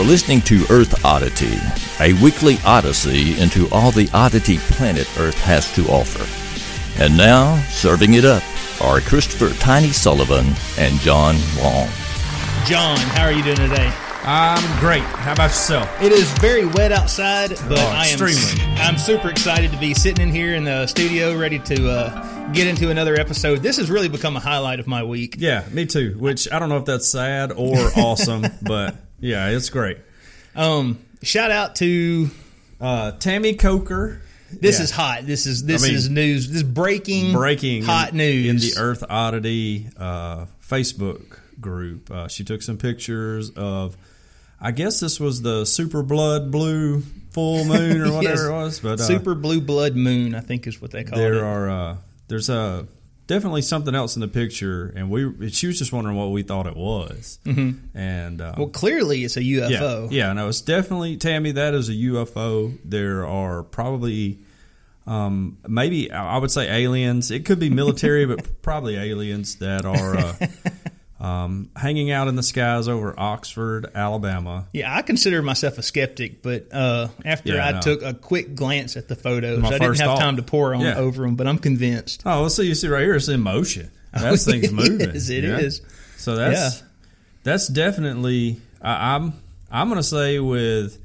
You're listening to Earth Oddity, a weekly odyssey into all the oddity planet Earth has to offer. And now, serving it up are Christopher Tiny Sullivan and John Long. John, how are you doing today? I'm great. How about yourself? It is very wet outside, but Oh, I am extremely. I'm super excited to be sitting in here in the studio, ready to uh, get into another episode. This has really become a highlight of my week. Yeah, me too. Which I don't know if that's sad or awesome, but yeah, it's great. Um, shout out to Uh, Tammy Coker. this Yeah. is hot. This is this I mean, is news. This is breaking breaking hot in, news in the Earth Oddity uh, Facebook group. Uh, she took some pictures of. I guess this was the super blood blue full moon or whatever Yes. it was, but uh, Super blue blood moon, I think is what they call it. there are uh, there's a definitely something else in the picture, and we she was just wondering what we thought it was, mm-hmm. and uh, well, clearly it's a UFO. Yeah, yeah, no, it's definitely Tammy. That is a UFO. There are probably, um, maybe I would say aliens. It could be military, but probably aliens that are uh, um, hanging out in the skies over Oxford, Alabama. Yeah, I consider myself a skeptic, but uh, after Yeah, I no. took a quick glance at the photos, My I didn't have thought- time to pour on Yeah. over them, but I'm convinced. Oh, well, see, you see right here, it's in motion. That thing's moving. it is. it yeah? is. So that's that's definitely. I, I'm I'm going to say with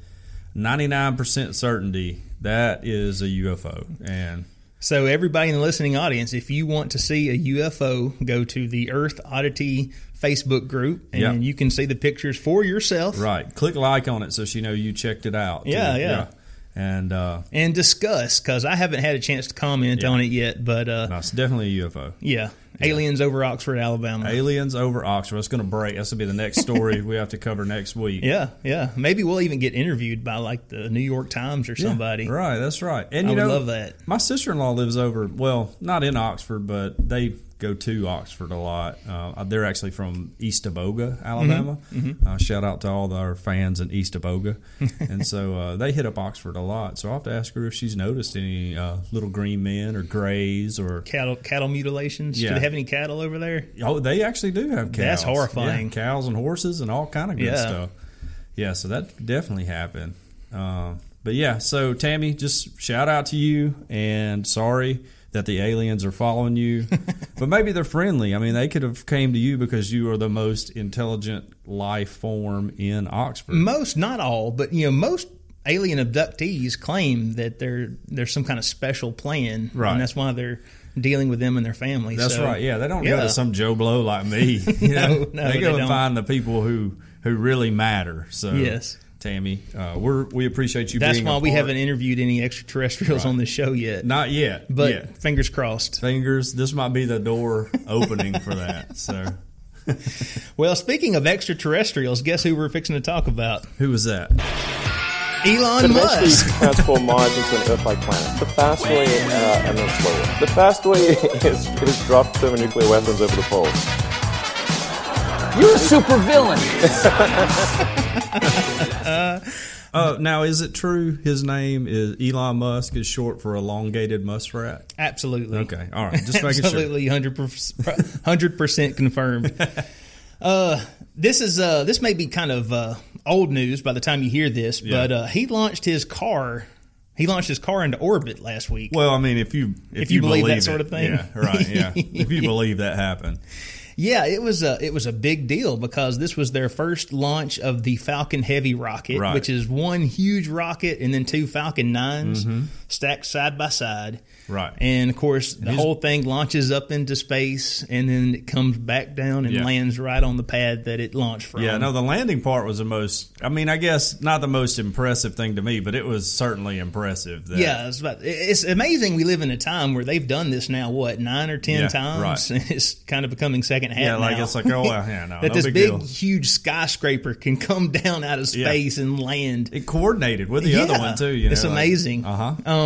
99 percent certainty that is a UFO, and So, everybody in the listening audience, if you want to see a UFO, go to the Earth Oddity Facebook group, and Yeah. you can see the pictures for yourself right, click like on it so she know you checked it out. too. Yeah, yeah. And uh, and discuss. Because I haven't had a chance to comment Yeah. on it yet, but uh, no, it's definitely a UFO. yeah, aliens over Oxford, Alabama. Aliens over Oxford. It's going to break. That's going to be the next story we have to cover next week. yeah, yeah. Maybe we'll even get interviewed by like the New York Times or Yeah, somebody. Right, that's right. And I you know, love that. My sister in law lives over, well, not in Oxford, but they go to Oxford a lot. Uh, they're actually from Eastaboga, Alabama. Mm-hmm, Uh, shout out to all our fans in Eastaboga. and so uh, they hit up Oxford a lot. So I'll have to ask her if she's noticed any uh, little green men or grays or. Cattle cattle mutilations. Do they have any cattle over there? Oh, they actually do have cows. That's horrifying. Yeah, cows and horses and all kind of good Yeah. stuff. Yeah, so that definitely happened. Uh, but yeah, so Tammy, just shout out to you and sorry that the aliens are following you. but maybe they're friendly. I mean, they could have came to you because you are the most intelligent life form in Oxford. Most, not all, but you know, most alien abductees claim that there there's some kind of special plan, Right. And that's why they're dealing with them and their families. That's So, right. Yeah, they don't go yeah. to some Joe Blow like me. You know? No, no, they go they and find the people who who really matter. So Yes. Tammy, uh, we're we appreciate you. That's being why a we haven't interviewed any extraterrestrials Right. on this show yet. Not yet, but yet. fingers crossed. Fingers. This might be the door opening for that. So, Well, speaking of extraterrestrials, guess who we're fixing to talk about? who was that? Elon could Musk. eventually transform Mars into an Earth-like planet. The fast way uh, and the slow way. The fast way is, is drop thermonuclear weapons over the poles. You're a super villain. Uh, now, is it true his name is Elon Musk is short for elongated muskrat? Absolutely. Okay, all right, just making sure. Absolutely, hundred percent confirmed. uh, this is uh, this may be kind of uh, old news by the time you hear this, Yeah. but uh, he launched his car. He launched his car into orbit last week. Well, I mean, if you if, If you believe that it, sort of thing. yeah, right, yeah. if you believe that happened, Yeah, it was a it was a big deal because this was their first launch of the Falcon Heavy rocket, Right. which is one huge rocket and then two Falcon 9s Mm-hmm. Stacked side by side. Right. And of course, the whole thing launches up into space, and then it comes back down and Yeah. lands right on the pad that it launched from. Yeah, no, the landing part was the most. I mean, I guess not the most impressive thing to me, but it was certainly impressive. That, Yeah, it's, about, it's amazing we live in a time where they've done this now. What nine or ten Yeah, times? right. It's kind of becoming second hat. Yeah, like now. it's like, oh, well, yeah, no, that no this big deal. huge skyscraper can come down out of Yeah. space and land. it coordinated with the other one too. You know, it's amazing. Uh huh. Um,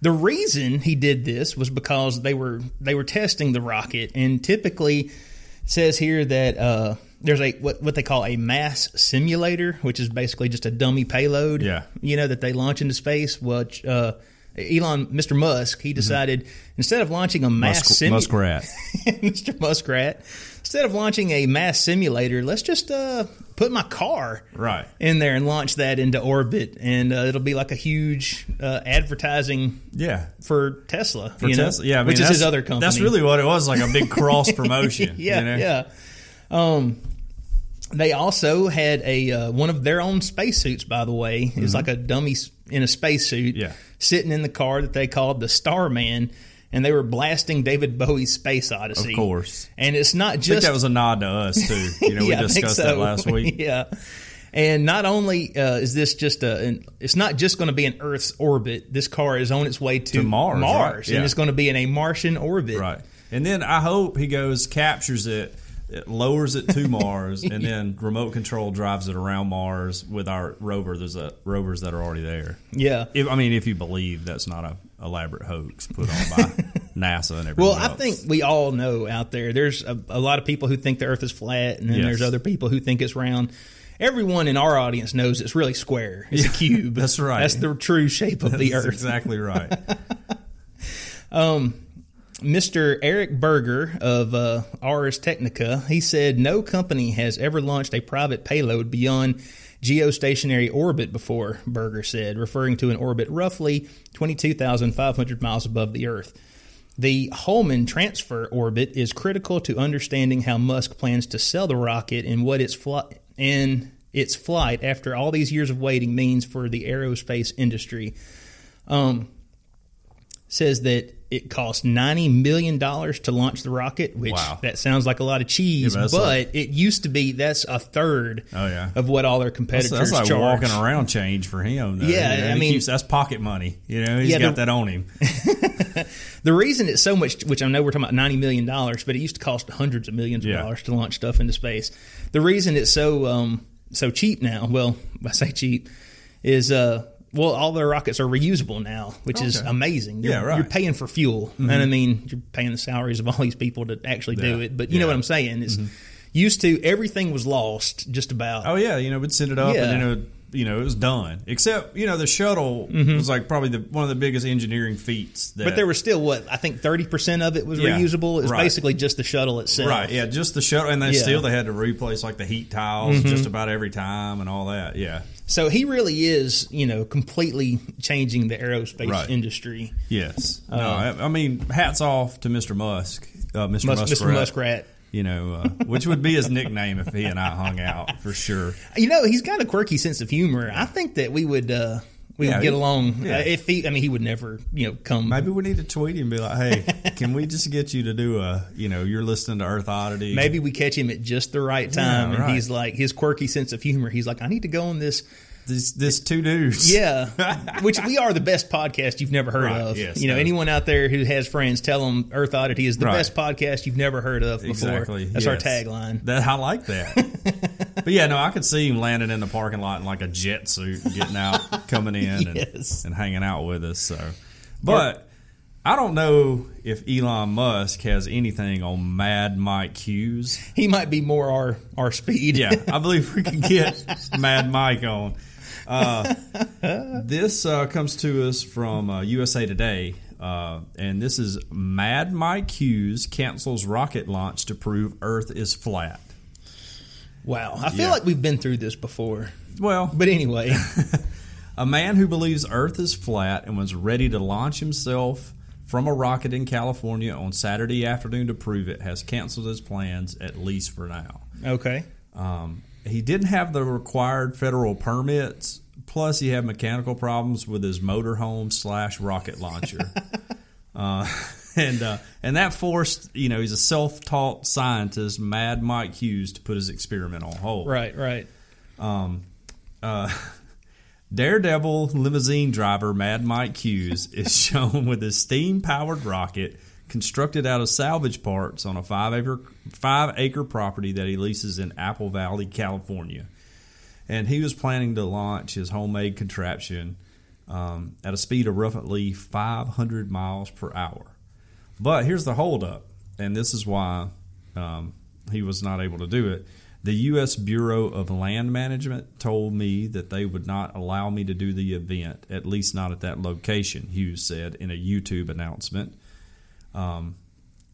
the reason he did this was because they were they were testing the rocket, and typically says here that uh, there's a what what they call a mass simulator, which is basically just a dummy payload. Yeah. you know that they launch into space. Which uh, Elon, Mr. Musk, he decided instead of launching a mass Musk, simulator, muskrat. Mr. Muskrat, instead of launching a mass simulator, let's just uh, put my car Right. in there and launch that into orbit, and uh, it'll be like a huge uh, advertising Yeah. for Tesla. For you know, Tesla, yeah, I mean, which is his other company. That's really what it was, like a big cross promotion. yeah, you know? yeah. Um, they also had a uh, one of their own spacesuits. By the way, is like a dummy in a spacesuit, Mm-hmm. Yeah. sitting in the car that they called the Starman, and they were blasting David Bowie's Space Oddity. Of course. and it's not I think just that was a nod to us too. You know, Yeah, we discussed so. that last week. yeah. And not only uh, is this just a, an, it's not just going to be in Earth's orbit. This car is on its way to, To Mars, right? and Yeah. it's going to be in a Martian orbit. Right. And then I hope he goes, captures it, it lowers it to Mars, and then remote control drives it around Mars with our rover. There's a rovers that are already there. Yeah. If, I mean, if you believe that's not a elaborate hoax put on by NASA and everything. Well, I think we all know out there. There's a, a lot of people who think the Earth is flat, and then Yes. there's other people who think it's round. Everyone in our audience knows it's really square. It's a cube. that's right. That's the true shape of the Earth. exactly right. Um, Mr. Eric Berger of uh, Ars Technica, he said no company has ever launched a private payload beyond geostationary orbit before, Berger said, referring to an orbit roughly 22,500 miles above the Earth. The Hohmann transfer orbit is critical to understanding how Musk plans to sell the rocket and what its flight and its flight after all these years of waiting means for the aerospace industry. Um, says that it cost ninety million dollars to launch the rocket, which Wow. that sounds like a lot of cheese, Yeah, but but, like- it used to be that's a third Oh, yeah. of what all their competitors that's like charge. walking around change for him. Though. Yeah, You know, I mean- keeps, that's pocket money. You know, he's Yeah, got the- that on him. The reason it's so much, which I know we're talking about ninety million dollars, but it used to cost hundreds of millions of Yeah. dollars to launch stuff into space. The reason it's so um, so cheap now, well, I say cheap, is uh, well, all their rockets are reusable now, which is amazing. You're, Yeah, right. Mm-hmm. You're paying for fuel, and I mean, you're paying the salaries of all these people to actually do it. But you know Yeah. Mm-hmm. what I'm saying? It's used to everything was lost just about. Oh yeah, you know, we'd send it up, Yeah. and then it would, you know it was done. Except you know the shuttle was like probably the one of the biggest engineering feats. That, Mm-hmm. but there was still what I think thirty percent of it was Yeah, reusable. It's right. basically just the shuttle itself. right, yeah, just the shuttle, and then Yeah. Mm-hmm. still they had to replace like the heat tiles just about every time and all that. Yeah, So he really is, you know, completely changing the aerospace Right. industry. yes. no, I, I mean, hats off to Mr. Musk, uh, Mr. Mus- Muskrat. Mr. Muskrat. You know, uh, which would be his nickname if he and I hung out for sure. You know, he's got a quirky sense of humor. I think that we would uh, we Yeah, would get he- along yeah. uh, if he. I mean, he would never, you know, come. Maybe we need to tweet him and be like, "Hey, can we just get you to do a, you know, you're listening to Earth Oddity? Maybe we catch him at just the right time, Yeah, and he's like his quirky sense of humor. He's like, I need to go on this. This, this two dudes, Yeah, which we are the best podcast you've never heard Right, of. yes, you know, no. anyone out there who has friends, tell them Earth Oddity is the Right. best podcast you've never heard of before. Exactly. That's yes. our tagline. That I like that. but yeah, no, I could see him landing in the parking lot in like a jet suit, getting out, coming in, and, Yes. and hanging out with us. So, but I don't know if Elon Musk has anything on Mad Mike Hughes. He might be more our our speed. Yeah, I believe we can get Mad Mike on. Uh, this uh, comes to us from uh, USA Today, uh, and this is Mad Mike Hughes cancels rocket launch to prove Earth is flat. Wow, I feel Yeah. like we've been through this before. Well, But anyway, a man who believes Earth is flat and was ready to launch himself from a rocket in California on Saturday afternoon to prove it has canceled his plans, at least for now. okay. Um, he didn't have the required federal permits, plus he had mechanical problems with his motorhome slash rocket launcher. uh, and uh, and that forced you know he's a self taught scientist, Mad Mike Hughes, to put his experiment on hold. Right, right. Um, uh, Daredevil limousine driver Mad Mike Hughes is shown with his steam powered rocket constructed out of salvage parts on a five acre five acre property that he leases in Apple Valley, California. And he was planning to launch his homemade contraption um, at a speed of roughly 500 miles per hour. But here's the holdup, and this is why um, he was not able to do it. The U.S. Bureau of Land Management told me that they would not allow me to do the event, at least not at that location, Hughes said in a YouTube announcement. Um,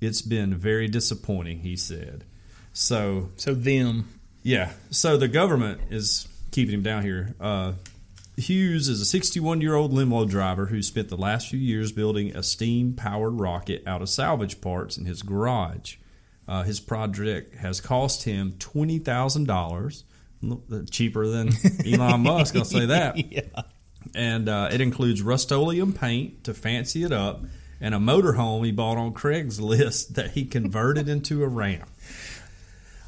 it's been very disappointing, he said. So, So them. yeah, so the government is keeping him down here. Uh, Hughes is a 61 year old limo driver who spent the last few years building a steam powered rocket out of salvage parts in his garage. Uh, his project has cost him $20,000, cheaper than Elon Musk, I'll say that. Yeah. And uh, it includes Rust-Oleum paint to fancy it up and a motorhome he bought on Craigslist that he converted into a ramp.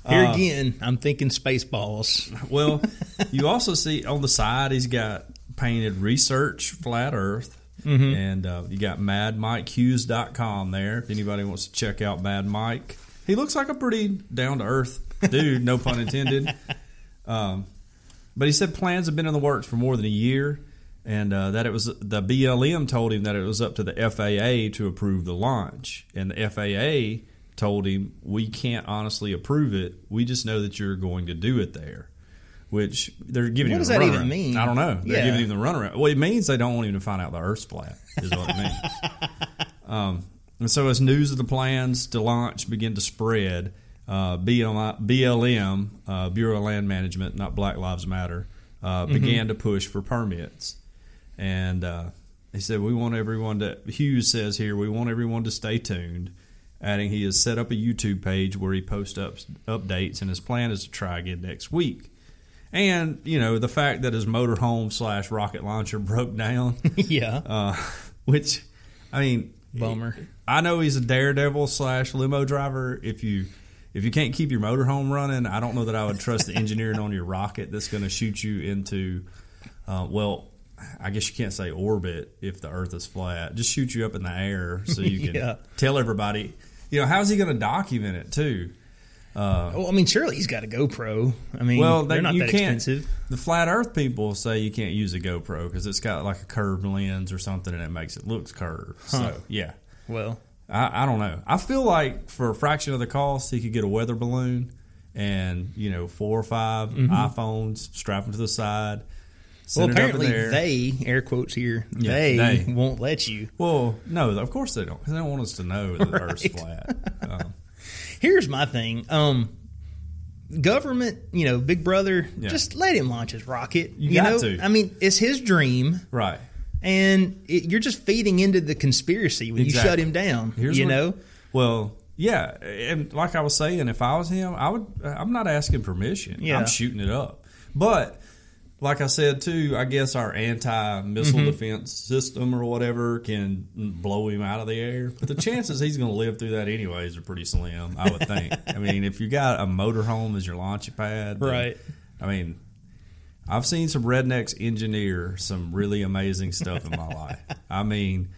Here Uh, again, I'm thinking Spaceballs. Well, you also see on the side he's got painted research flat earth. And uh, you got madmikehughes.com there if anybody wants to check out Mad Mike. He looks like a pretty down to earth dude, no pun intended. Um, but he said plans have been in the works for more than a year, and uh, that it was the BLM told him that it was up to the FAA to approve the launch, and the FAA told him we can't honestly approve it. We just know that you're going to do it there. Which they're giving What him does the that runaround. even mean? I don't know. They're Yeah. giving him the runaround. Well, it means they don't want him to find out the Earth's flat. Is what it means. um, and so as news of the plans to launch began to spread, uh, BLM, BLM uh, Bureau of Land Management, not Black Lives Matter, uh, Mm-hmm. began to push for permits. And uh, he said, "We want everyone to." Hughes says here, "We want everyone to stay tuned." Adding, he has set up a YouTube page where he posts up updates, and his plan is to try again next week. And you know the fact that his motorhome slash rocket launcher broke down, yeah. uh, which I mean, Bummer. I know he's a daredevil slash limo driver. If you if you can't keep your motorhome running, I don't know that I would trust the engineering on your rocket that's going to shoot you into. Uh, well, I guess you can't say orbit if the Earth is flat. Just shoot you up in the air so you can Yeah. tell everybody. You know, how's he going to document it too? well, I mean, surely he's got a GoPro. I mean, Well, they're not you that expensive. The flat Earth people say you can't use a GoPro because it's got like a curved lens or something, and it makes it looks curved. Huh. So yeah, Well, I, I don't know. I feel like for a fraction of the cost, he could get a weather balloon and you know four or 5 mm-hmm. iPhones, strap them to the side. Well, send it up in apparently they air quotes here. Yeah, they, they. won't let you. Well, no, of course they don't. they don't want us to know that the Earth's flat. Um, Here's my thing. Um, government, you know, Big Brother, Yeah. just let him launch his rocket. You You, got know, to. I mean, it's his dream, right. and it, you're just feeding into the conspiracy when you shut him down. Here's you what- know, Well, yeah, and like I was saying, if I was him, I would. I'm not asking permission. Yeah. I'm shooting it up. But like I said too, I guess our anti-missile Mm-hmm. defense system or whatever can blow him out of the air. But the chances he's going to live through that anyways are pretty slim. I would think. I mean, if you got a motorhome as your launch pad, then- Right. I mean. I've seen some rednecks engineer some really amazing stuff in my life. I mean,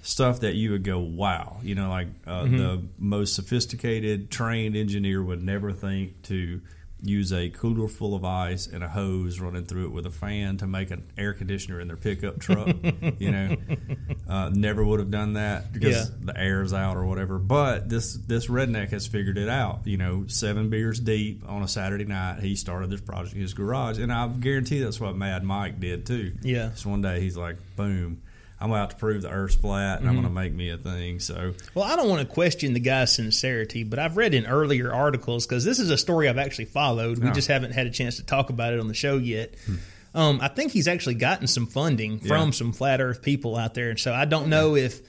stuff that you would go, wow. You know, like uh, the most sophisticated trained engineer would never think to use a cooler full of ice and a hose running through it with a fan to make an air conditioner in their pickup truck. you know, uh, never would have done that because Yeah. the air is out or whatever. But this this redneck has figured it out. You know, seven beers deep on a Saturday night, he started this project in his garage, and I guarantee that's what Mad Mike did too. Yeah. Just one day he's like, boom. I'm about to prove the Earth's flat, and I'm going to make me a thing. So, Well, I don't want to question the guy's sincerity, but I've read in earlier articles because this is a story I've actually followed. We Oh. just haven't had a chance to talk about it on the show yet. Um, I think he's actually gotten some funding from Hmm. Yeah. some flat Earth people out there, and so I don't know if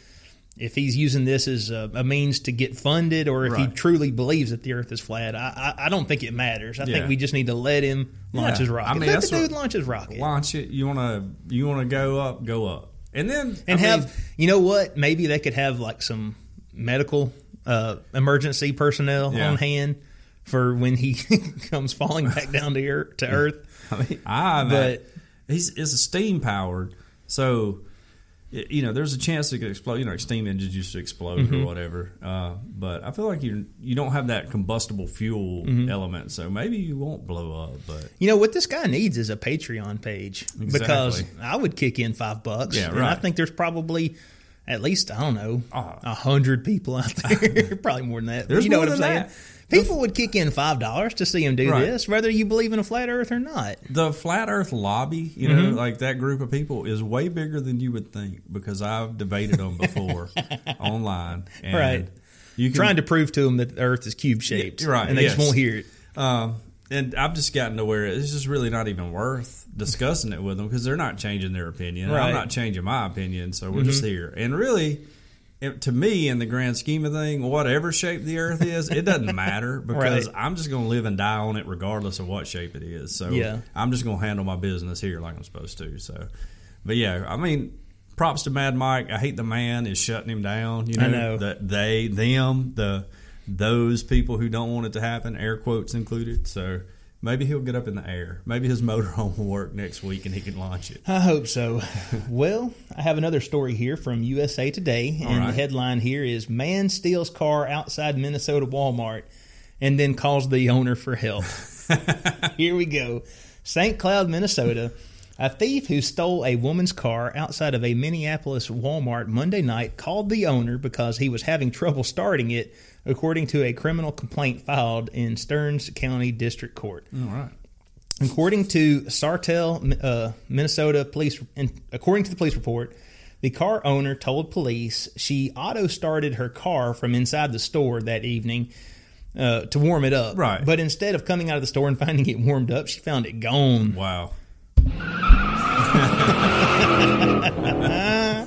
if he's using this as a, a means to get funded or if he truly believes that the Earth is flat. I, I, I don't think it matters. I Yeah. think we just need to let him launch Yeah. his rocket. I mean, let the dude launch his rocket. Launch it. You want to you want to go up, go up, and then and I have mean, you know what? Maybe they could have like some medical uh, emergency personnel Yeah. on hand for when he comes falling back down to earth. To earth. I mean, I But- he's it's a steam powered, so you know there's a chance it could explode. You know, like steam engines used to explode Mm-hmm. or whatever. Uh, but I feel like you you don't have that combustible fuel Mm-hmm. element, so maybe you won't blow up. But You know what this guy needs is a Patreon page because I would kick in five bucks. Yeah, and I think there's probably at least I don't know Ah. a hundred people out there, probably more than that. There's you know more what I'm than saying? that. People would kick in five dollars to see him do Right. this, whether you believe in a flat Earth or not. the flat Earth lobby, you know, Mm-hmm. like that group of people is way bigger than you would think because I've debated them before online. And Right. You can, Trying to prove to them that the Earth is cube shaped, Yeah, right, And they just won't hear it. Um, and I've just gotten to where it's just really not even worth discussing it with them because they're not changing their opinion. Right. Mm-hmm. I'm not changing my opinion, so we're just here. And really, it, to me, in the grand scheme of thing, whatever shape the Earth is, it doesn't matter because Right. I'm just going to live and die on it regardless of what shape it is. So Yeah. I'm just going to handle my business here like I'm supposed to. So, but yeah, I mean. Props to Mad Mike. I hate the man is shutting him down. You know, I know. the they, them, the those people who don't want it to happen, air quotes included. So maybe he'll get up in the air. Maybe his motorhome will work next week and he can launch it. I hope so. well, I have another story here from USA Today, and right. the headline here is Man steals car outside Minnesota Walmart and then calls the owner for help. here we go. St. Cloud, Minnesota. A thief who stole a woman's car outside of a Minneapolis Walmart Monday night called the owner because he was having trouble starting it, according to a criminal complaint filed in Stearns County District Court. All right. According to Sartell, uh, Minnesota police, and according to the police report, the car owner told police she auto started her car from inside the store that evening uh, to warm it up. Right. But instead of coming out of the store and finding it warmed up, she found it gone. Wow.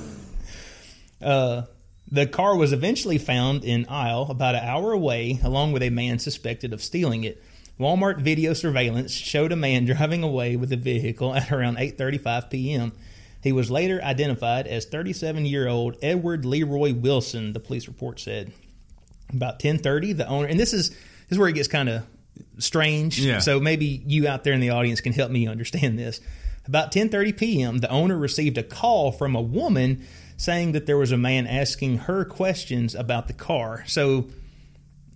Uh, the car was eventually found in Isle, about an hour away, along with a man suspected of stealing it. Walmart video surveillance showed a man driving away with the vehicle at around 8:35 p.m. He was later identified as 37-year-old Edward Leroy Wilson, the police report said. About 10:30, the owner, and this is this is where it gets kind of strange. Yeah. So maybe you out there in the audience can help me understand this. About 10:30 p.m., the owner received a call from a woman saying that there was a man asking her questions about the car. So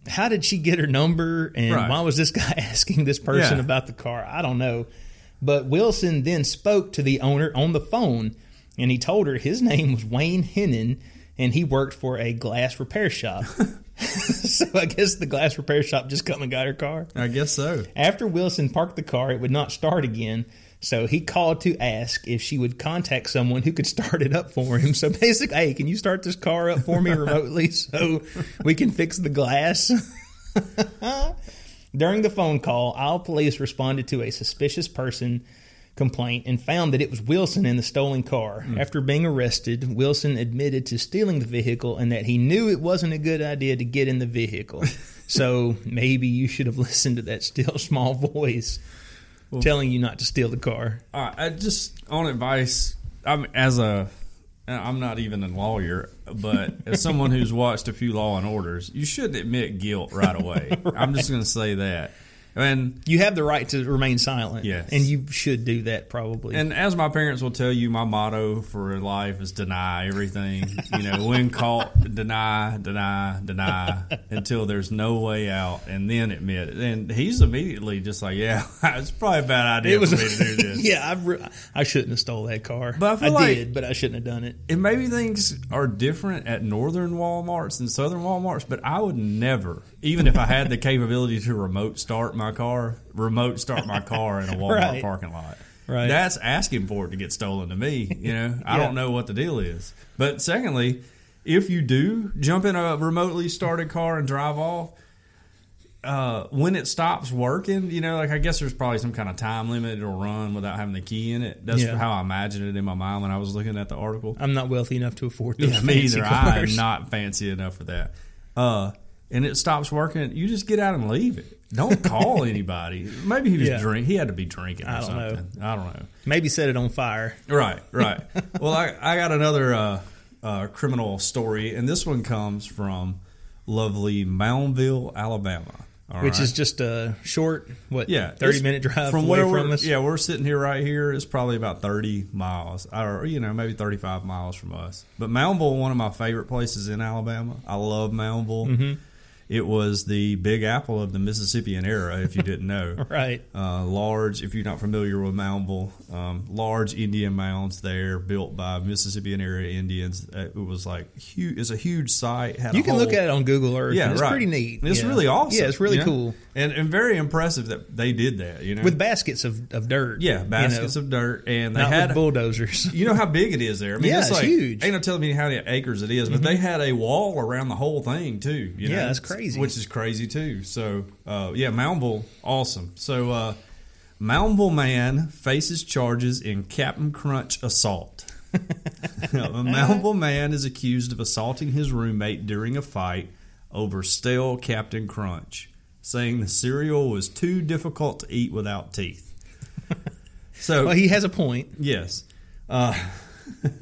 how did she get her number and Right. why was this guy asking this person Yeah. about the car? I don't know. But Wilson then spoke to the owner on the phone and he told her his name was Wayne Hennon and he worked for a glass repair shop. so I guess the glass repair shop just come and got her car. I guess so. After Wilson parked the car, it would not start again. So he called to ask if she would contact someone who could start it up for him. So basically, hey, can you start this car up for me remotely so we can fix the glass? During the phone call, Isle police responded to a suspicious person complaint and found that it was Wilson in the stolen car. Hmm. After being arrested, Wilson admitted to stealing the vehicle and that he knew it wasn't a good idea to get in the vehicle. so maybe you should have listened to that still small voice telling you not to steal the car. All right, I just on advice. I'm as a. I'm not even a lawyer, but as someone who's watched a few Law and Orders, you shouldn't admit guilt right away. I'm just going to say that. And You have the right to remain silent. Yes. And you should do that probably. And as my parents will tell you, my motto for life is deny everything. You know, when caught, deny, deny, deny until there's no way out, and then admit it. And he's immediately just like, "Yeah, it's probably a bad idea it was for me to do this." yeah, I, re- I shouldn't have stole that car. But I feel like- did, but I shouldn't have done it. And maybe things are different at northern Walmarts than southern Walmarts, but I would never, even if I had the capability to remote start my car, remote start my car in a Walmart Right. parking lot. Right. That's asking for it to get stolen to me. You know, I Yeah. don't know what the deal is. But secondly, if you do jump in a remotely started car and drive off, uh, when it stops working, you know, like I guess there's probably some kind of time limit it'll run without having the key in it. That's Yeah. how I imagined it in my mind when I was looking at the article. I'm not wealthy enough to afford those Yeah, me either. I am not fancy enough for that. Uh, and it stops working. You just get out and leave it. Don't call anybody. Maybe he was Yeah. drink. He had to be drinking or I don't know. something. I don't know. Maybe set it on fire. Right, right. well, I, I got another uh, uh, criminal story, and this one comes from lovely Moundville, Alabama. All which right? is just a short, what, yeah, thirty minute drive from away where from we're, us. Yeah, we're sitting here right here. It's probably about thirty miles, or you know, maybe thirty-five miles from us. But Moundville, one of my favorite places in Alabama. I love Moundville. Mm-hmm. It was the Big Apple of the Mississippian era, if you didn't know. Right. Uh, large, if you're not familiar with Moundville, um, large Indian mounds there built by Mississippian era Indians. Uh, It was like huge. It's a huge site. You can look at it on Google Earth. yeah, it's right. pretty neat. It's Yeah. really awesome. Yeah, it's really know? cool. And and very impressive that they did that. You know, With baskets of, of dirt. yeah, you baskets know, of dirt, and they had bulldozers. you know how big it is there. I mean, Yeah, it's it's like huge. Mm-hmm. ain't no telling me how many acres it is, but they had a wall around the whole thing too. You know? Yeah, that's crazy. Which is crazy too. So, uh, yeah, Moundville, awesome. So, uh, Moundville man faces charges in Captain Crunch assault. a Moundville man is accused of assaulting his roommate during a fight over stale Captain Crunch, saying the cereal was too difficult to eat without teeth. So well, he has a point. Yes. Uh,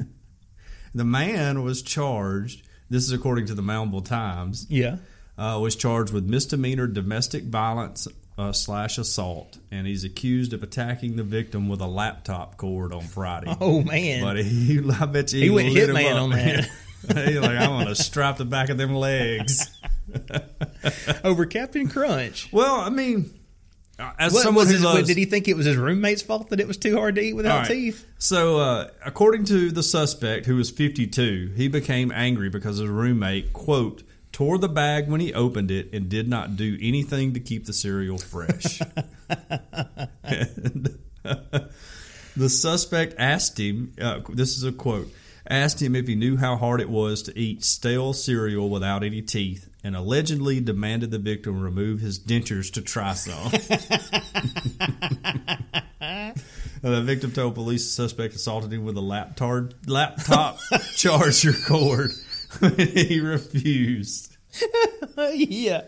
the man was charged, this is according to the Moundville Times, Yeah. uh, was charged with misdemeanor domestic violence uh, slash assault, and he's accused of attacking the victim with a laptop cord on Friday. Oh, man. But he, I bet you He went lit him hitman on that. He's like, I'm to strap the back of them legs. Over Captain Crunch. Well, I mean, uh, as What, someone who his, loves, did he think it was his roommate's fault that it was too hard to eat without right. teeth? So, uh, according to the suspect, who was 52, he became angry because his roommate, quote, tore the bag when he opened it and did not do anything to keep the cereal fresh. And, the suspect asked him, uh, this is a quote, asked him if he knew how hard it was to eat stale cereal without any teeth, and allegedly demanded the victim remove his dentures to try some. Uh, the victim told police the suspect assaulted him with a laptop, laptop charger cord. he refused. yeah.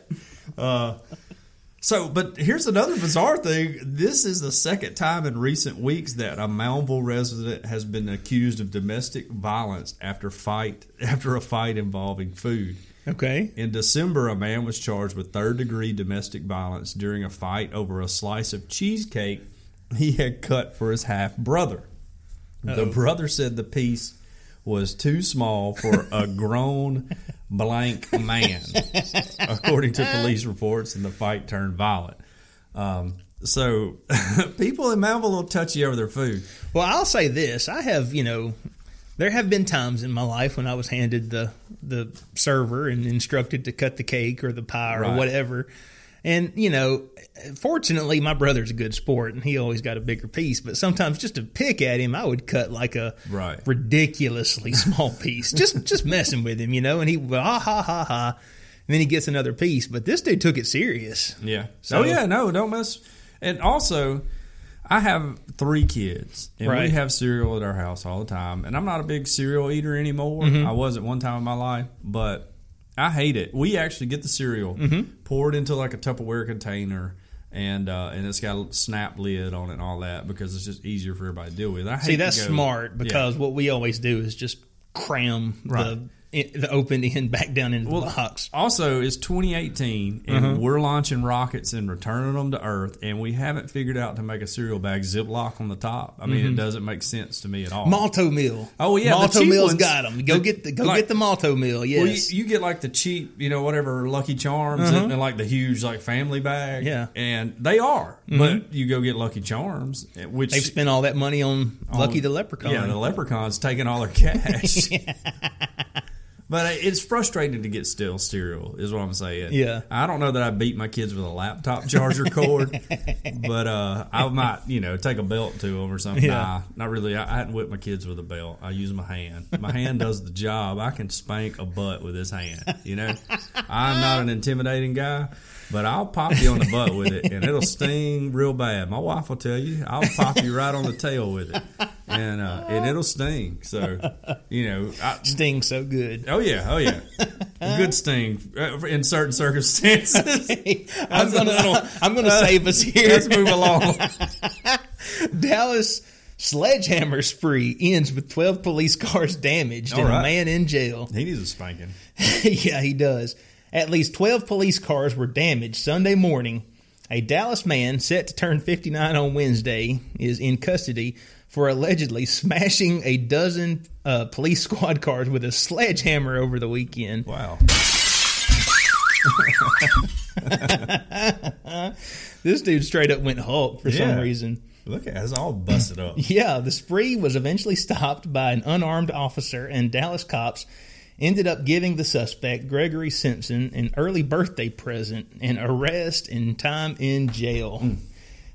So, but here's another bizarre thing. This is the second time in recent weeks that a Moundville resident has been accused of domestic violence after fight after a fight involving food. Okay. In December, a man was charged with third degree domestic violence during a fight over a slice of cheesecake he had cut for his half brother. The brother said the piece was too small for a grown blank man, according to police reports, and the fight turned violent. Um, so people in Moundville a little touchy over their food. Well, I'll say this: I have, you know, there have been times in my life when I was handed the the server and instructed to cut the cake or the pie or Right. whatever. And you know, fortunately, my brother's a good sport, and he always got a bigger piece. But sometimes, just to pick at him, I would cut like a Right. ridiculously small piece, just just messing with him, you know. And he ah ha ha ha, and then he gets another piece. But this dude took it serious. Yeah. So- oh yeah, no, don't mess. And also, I have three kids, and we have cereal at our house all the time. And I'm not a big cereal eater anymore. Mm-hmm. I was at one time in my life, but I hate it. We actually get the cereal, Mm-hmm. pour it into like a Tupperware container. And uh, and it's got a snap lid on it and all that because it's just easier for everybody to deal with. I hate See, that's smart Yeah. because what we always do is just cram Right. the the open end back down into the box. Also, it's 2018, and Mm-hmm. we're launching rockets and returning them to Earth, and we haven't figured out to make a cereal bag Ziploc on the top. I mean, it doesn't make sense to me at all. Malt-O-Meal. Oh, yeah, Malt-O-Meal's ones. got them. Go The- get the go like- get the Malt-O-Meal. Yes. Well, you, you get like the cheap, you know, whatever Lucky Charms and, and like the huge like family bag. Uh-huh. Yeah. Mm-hmm. and they are. But you go get Lucky Charms, which They've spent all that money on Lucky the Leprechaun. Yeah, the leprechaun's taking all their cash. But it's frustrating to get still sterile, is what I'm saying. Yeah. I don't know that I beat my kids with a laptop charger cord, but uh, I might, you know, take a belt to them or something. Yeah. Nah, not really. I, I hadn't whipped my kids with a belt. I use my hand. My hand does the job. I can spank a butt with this hand. You know, I'm not an intimidating guy. But I'll pop you on the butt with it, and it'll sting real bad. My wife will tell you, I'll pop you right on the tail with it, and uh, and it'll sting. So, you know, I, Stings so good. Oh yeah, oh yeah, good sting uh, in certain circumstances. I'm gonna, I'm gonna save us here. Let's move along. Dallas sledgehammer spree ends with 12 police cars damaged All and a man in jail. He needs a spanking. yeah, he does. At least 12 police cars were damaged Sunday morning. A Dallas man set to turn 59 on Wednesday is in custody for allegedly smashing a dozen uh, police squad cars with a sledgehammer over the weekend. Wow. This dude straight up went Hulk for some reason. Look at it, it's all busted up. Yeah, the spree was eventually stopped by an unarmed officer, and Dallas cops ended up giving the suspect, Gregory Simpson, an early birthday present, an arrest and time in jail.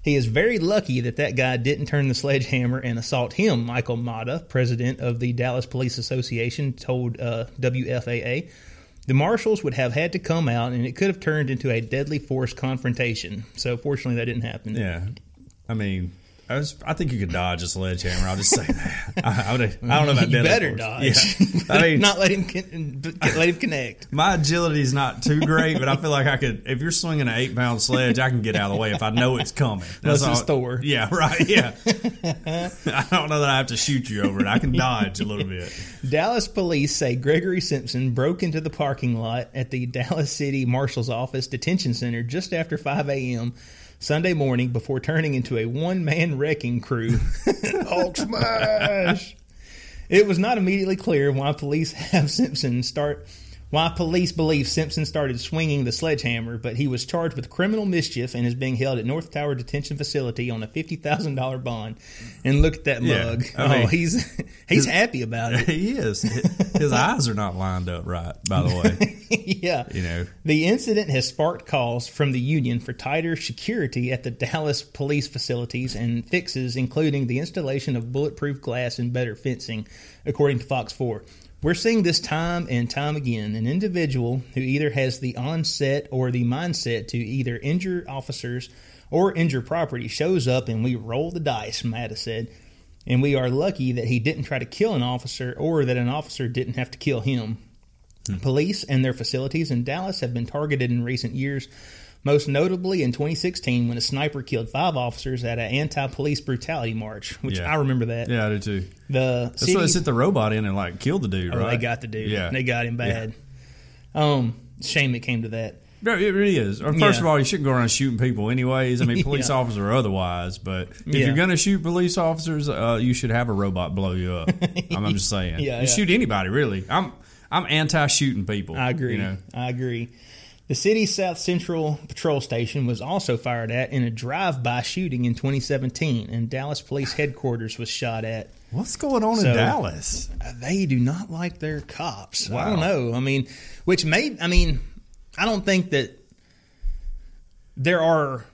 He is very lucky that that guy didn't turn the sledgehammer and assault him, Michael Mata, president of the Dallas Police Association, told uh, WFAA. The marshals would have had to come out, and it could have turned into a deadly force confrontation. So, fortunately, that didn't happen. Yeah, I mean, I, was, I think you could dodge a sledgehammer. I'll just say that. I, I, would, I don't know about you better dodge. Yeah. I mean, not let him let him connect. my agility is not too great, but I feel like I could. If you're swinging an eight pound sledge, I can get out of the way if I know it's coming. Unless all- Thor. Yeah, right. Yeah. I don't know that I have to shoot you over it. I can dodge a little bit. Dallas police say Gregory Simpson broke into the parking lot at the Dallas City Marshal's Office Detention Center just after 5 a.m. Sunday morning before turning into a one man wrecking crew. Hulk smash! It was not immediately clear why police have Simpson start. Why police believe Simpson started swinging the sledgehammer, but he was charged with criminal mischief and is being held at North Tower Detention Facility on a fifty thousand dollar bond. And look at that Yeah, mug! I oh, mean- he's he's happy about it. He is. His eyes are not lined up right, by the way. yeah. You know. The incident has sparked calls from the union for tighter security at the Dallas police facilities and fixes, including the installation of bulletproof glass and better fencing, according to Fox 4. We're seeing this time and time again. An individual who either has the onset or the mindset to either injure officers or injure property shows up and we roll the dice, Mata said. And we are lucky that he didn't try to kill an officer or that an officer didn't have to kill him. Hmm. Police and their facilities in Dallas have been targeted in recent years, most notably in 2016 when a sniper killed five officers at an anti-police brutality march, which Yeah. I remember that. Yeah, I do too. The That's why they sent the robot in and like killed the dude, oh, right? they got the dude. Yeah. they got him bad. Um, shame it came to that. No, It really is. First Yeah. of all, you shouldn't go around shooting people, anyways. I mean, police Yeah. officers or otherwise. But if Yeah. you're going to shoot police officers, uh, you should have a robot blow you up. I'm, I'm just saying. Yeah, you yeah. shoot anybody, really. I'm I'm anti shooting people. I agree. You know, I agree. The city's South Central Patrol Station was also fired at in a drive-by shooting in 2017, and Dallas Police Headquarters was shot at. what's going on So- in Dallas? they do not like their cops. I don't know. I mean, which may I mean, I don't think that there are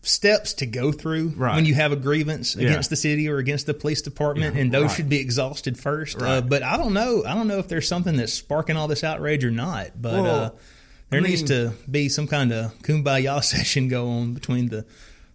steps to go through Right. when you have a grievance Yeah. against the city or against the police department, Yeah, and those right. should be exhausted first. Uh, but I don't know. I don't know if there's something that's sparking all this outrage or not. But uh, Well, there I needs to be some kind of kumbaya session go on between the,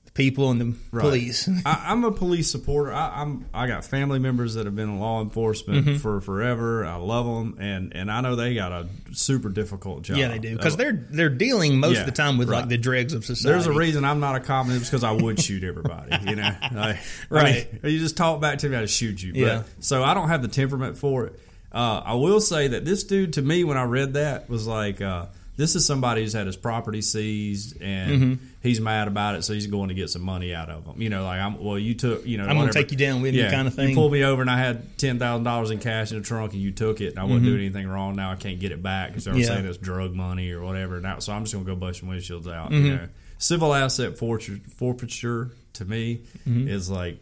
the people and the Right. police. I, I'm a police supporter. I, I'm I got family members that have been in law enforcement Mm-hmm. for forever. I love them, and and I know they got a super difficult job. yeah, they do because they're they're dealing most Yeah, of the time with right. like the dregs of society. There's a reason I'm not a cop, and it's because I would shoot everybody. You know, like, Right. I mean, you just talk back to me, I just shoot you. But, Yeah. So I don't have the temperament for it. Uh, I will say that this dude, to me, when I read that, was like, uh, this is somebody who's had his property seized, and Mm-hmm. he's mad about it, so he's going to get some money out of them. You know, like I'm. Well, you took. You know, I'm gonna take you down with me yeah, kind of thing. You pulled me over, and I had ten thousand dollars in cash in the trunk, and you took it, and I wasn't doing anything wrong. Now I can't get it back because they're Mm-hmm. Yeah. saying it's drug money or whatever. Now, so I'm just gonna go bust some windshields out. Mm-hmm. You know, civil asset forfeiture, forfeiture to me Mm-hmm. is like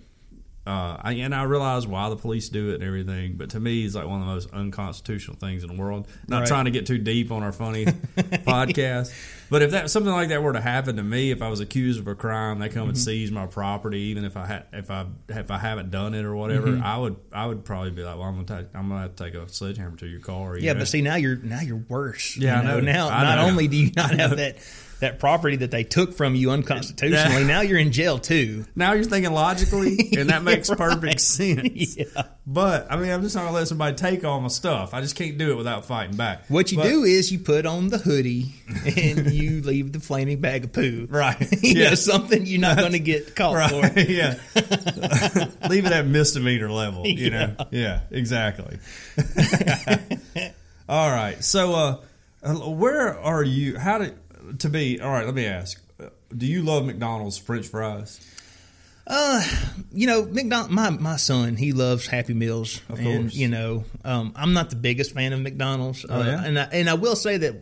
uh, I, and I realize why the police do it and everything, but to me, it's like one of the most unconstitutional things in the world. Not Right. trying to get too deep on our funny podcast, but if that something like that were to happen to me, if I was accused of a crime, they come and Mm-hmm. seize my property, even if I ha- if I if I haven't done it or whatever, Mm-hmm. I would I would probably be like, well, I'm gonna take, I'm gonna have to take a sledgehammer to your car. you Yeah, know? but see now you're now you're worse. Yeah, you I know. Now I not know. only do you not have that that property that they took from you unconstitutionally, now you're in jail too. now you're thinking logically, and that makes Right. perfect sense. Yeah. But I mean, I'm just not gonna let somebody take all my stuff. I just can't do it without fighting back. What you But- do is you put on the hoodie and you leave the flaming bag of poo. Right. you know, something you're not going to get caught Right. for. yeah. Leave it at misdemeanor level. You know. Yeah. Exactly. all right. So, uh, uh, where are you? How did to be? All right. Let me ask. Do you love McDonald's French fries? Uh, you know, McDonald. My my son, he loves Happy Meals, Of and course. you know, um, I'm not the biggest fan of McDonald's. Oh, uh, yeah? and I, and I will say that.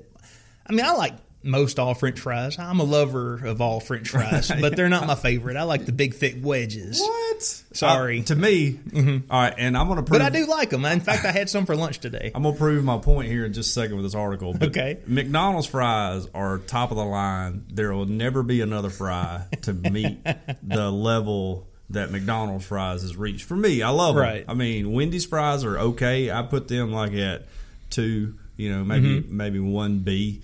I mean, I like most all French fries. I'm a lover of all French fries, but they're not my favorite. I like the big thick wedges. What? Sorry. Uh, to me. all right, and I'm gonna prove. But I do like them. In fact, I had some for lunch today. I'm gonna prove my point here in just a second with this article. But Okay. McDonald's fries are top of the line. There will never be another fry to meet the level that McDonald's fries has reached. For me, I love Right. them. I mean, Wendy's fries are okay. I put them like at two, you know, maybe Mm-hmm. maybe one B.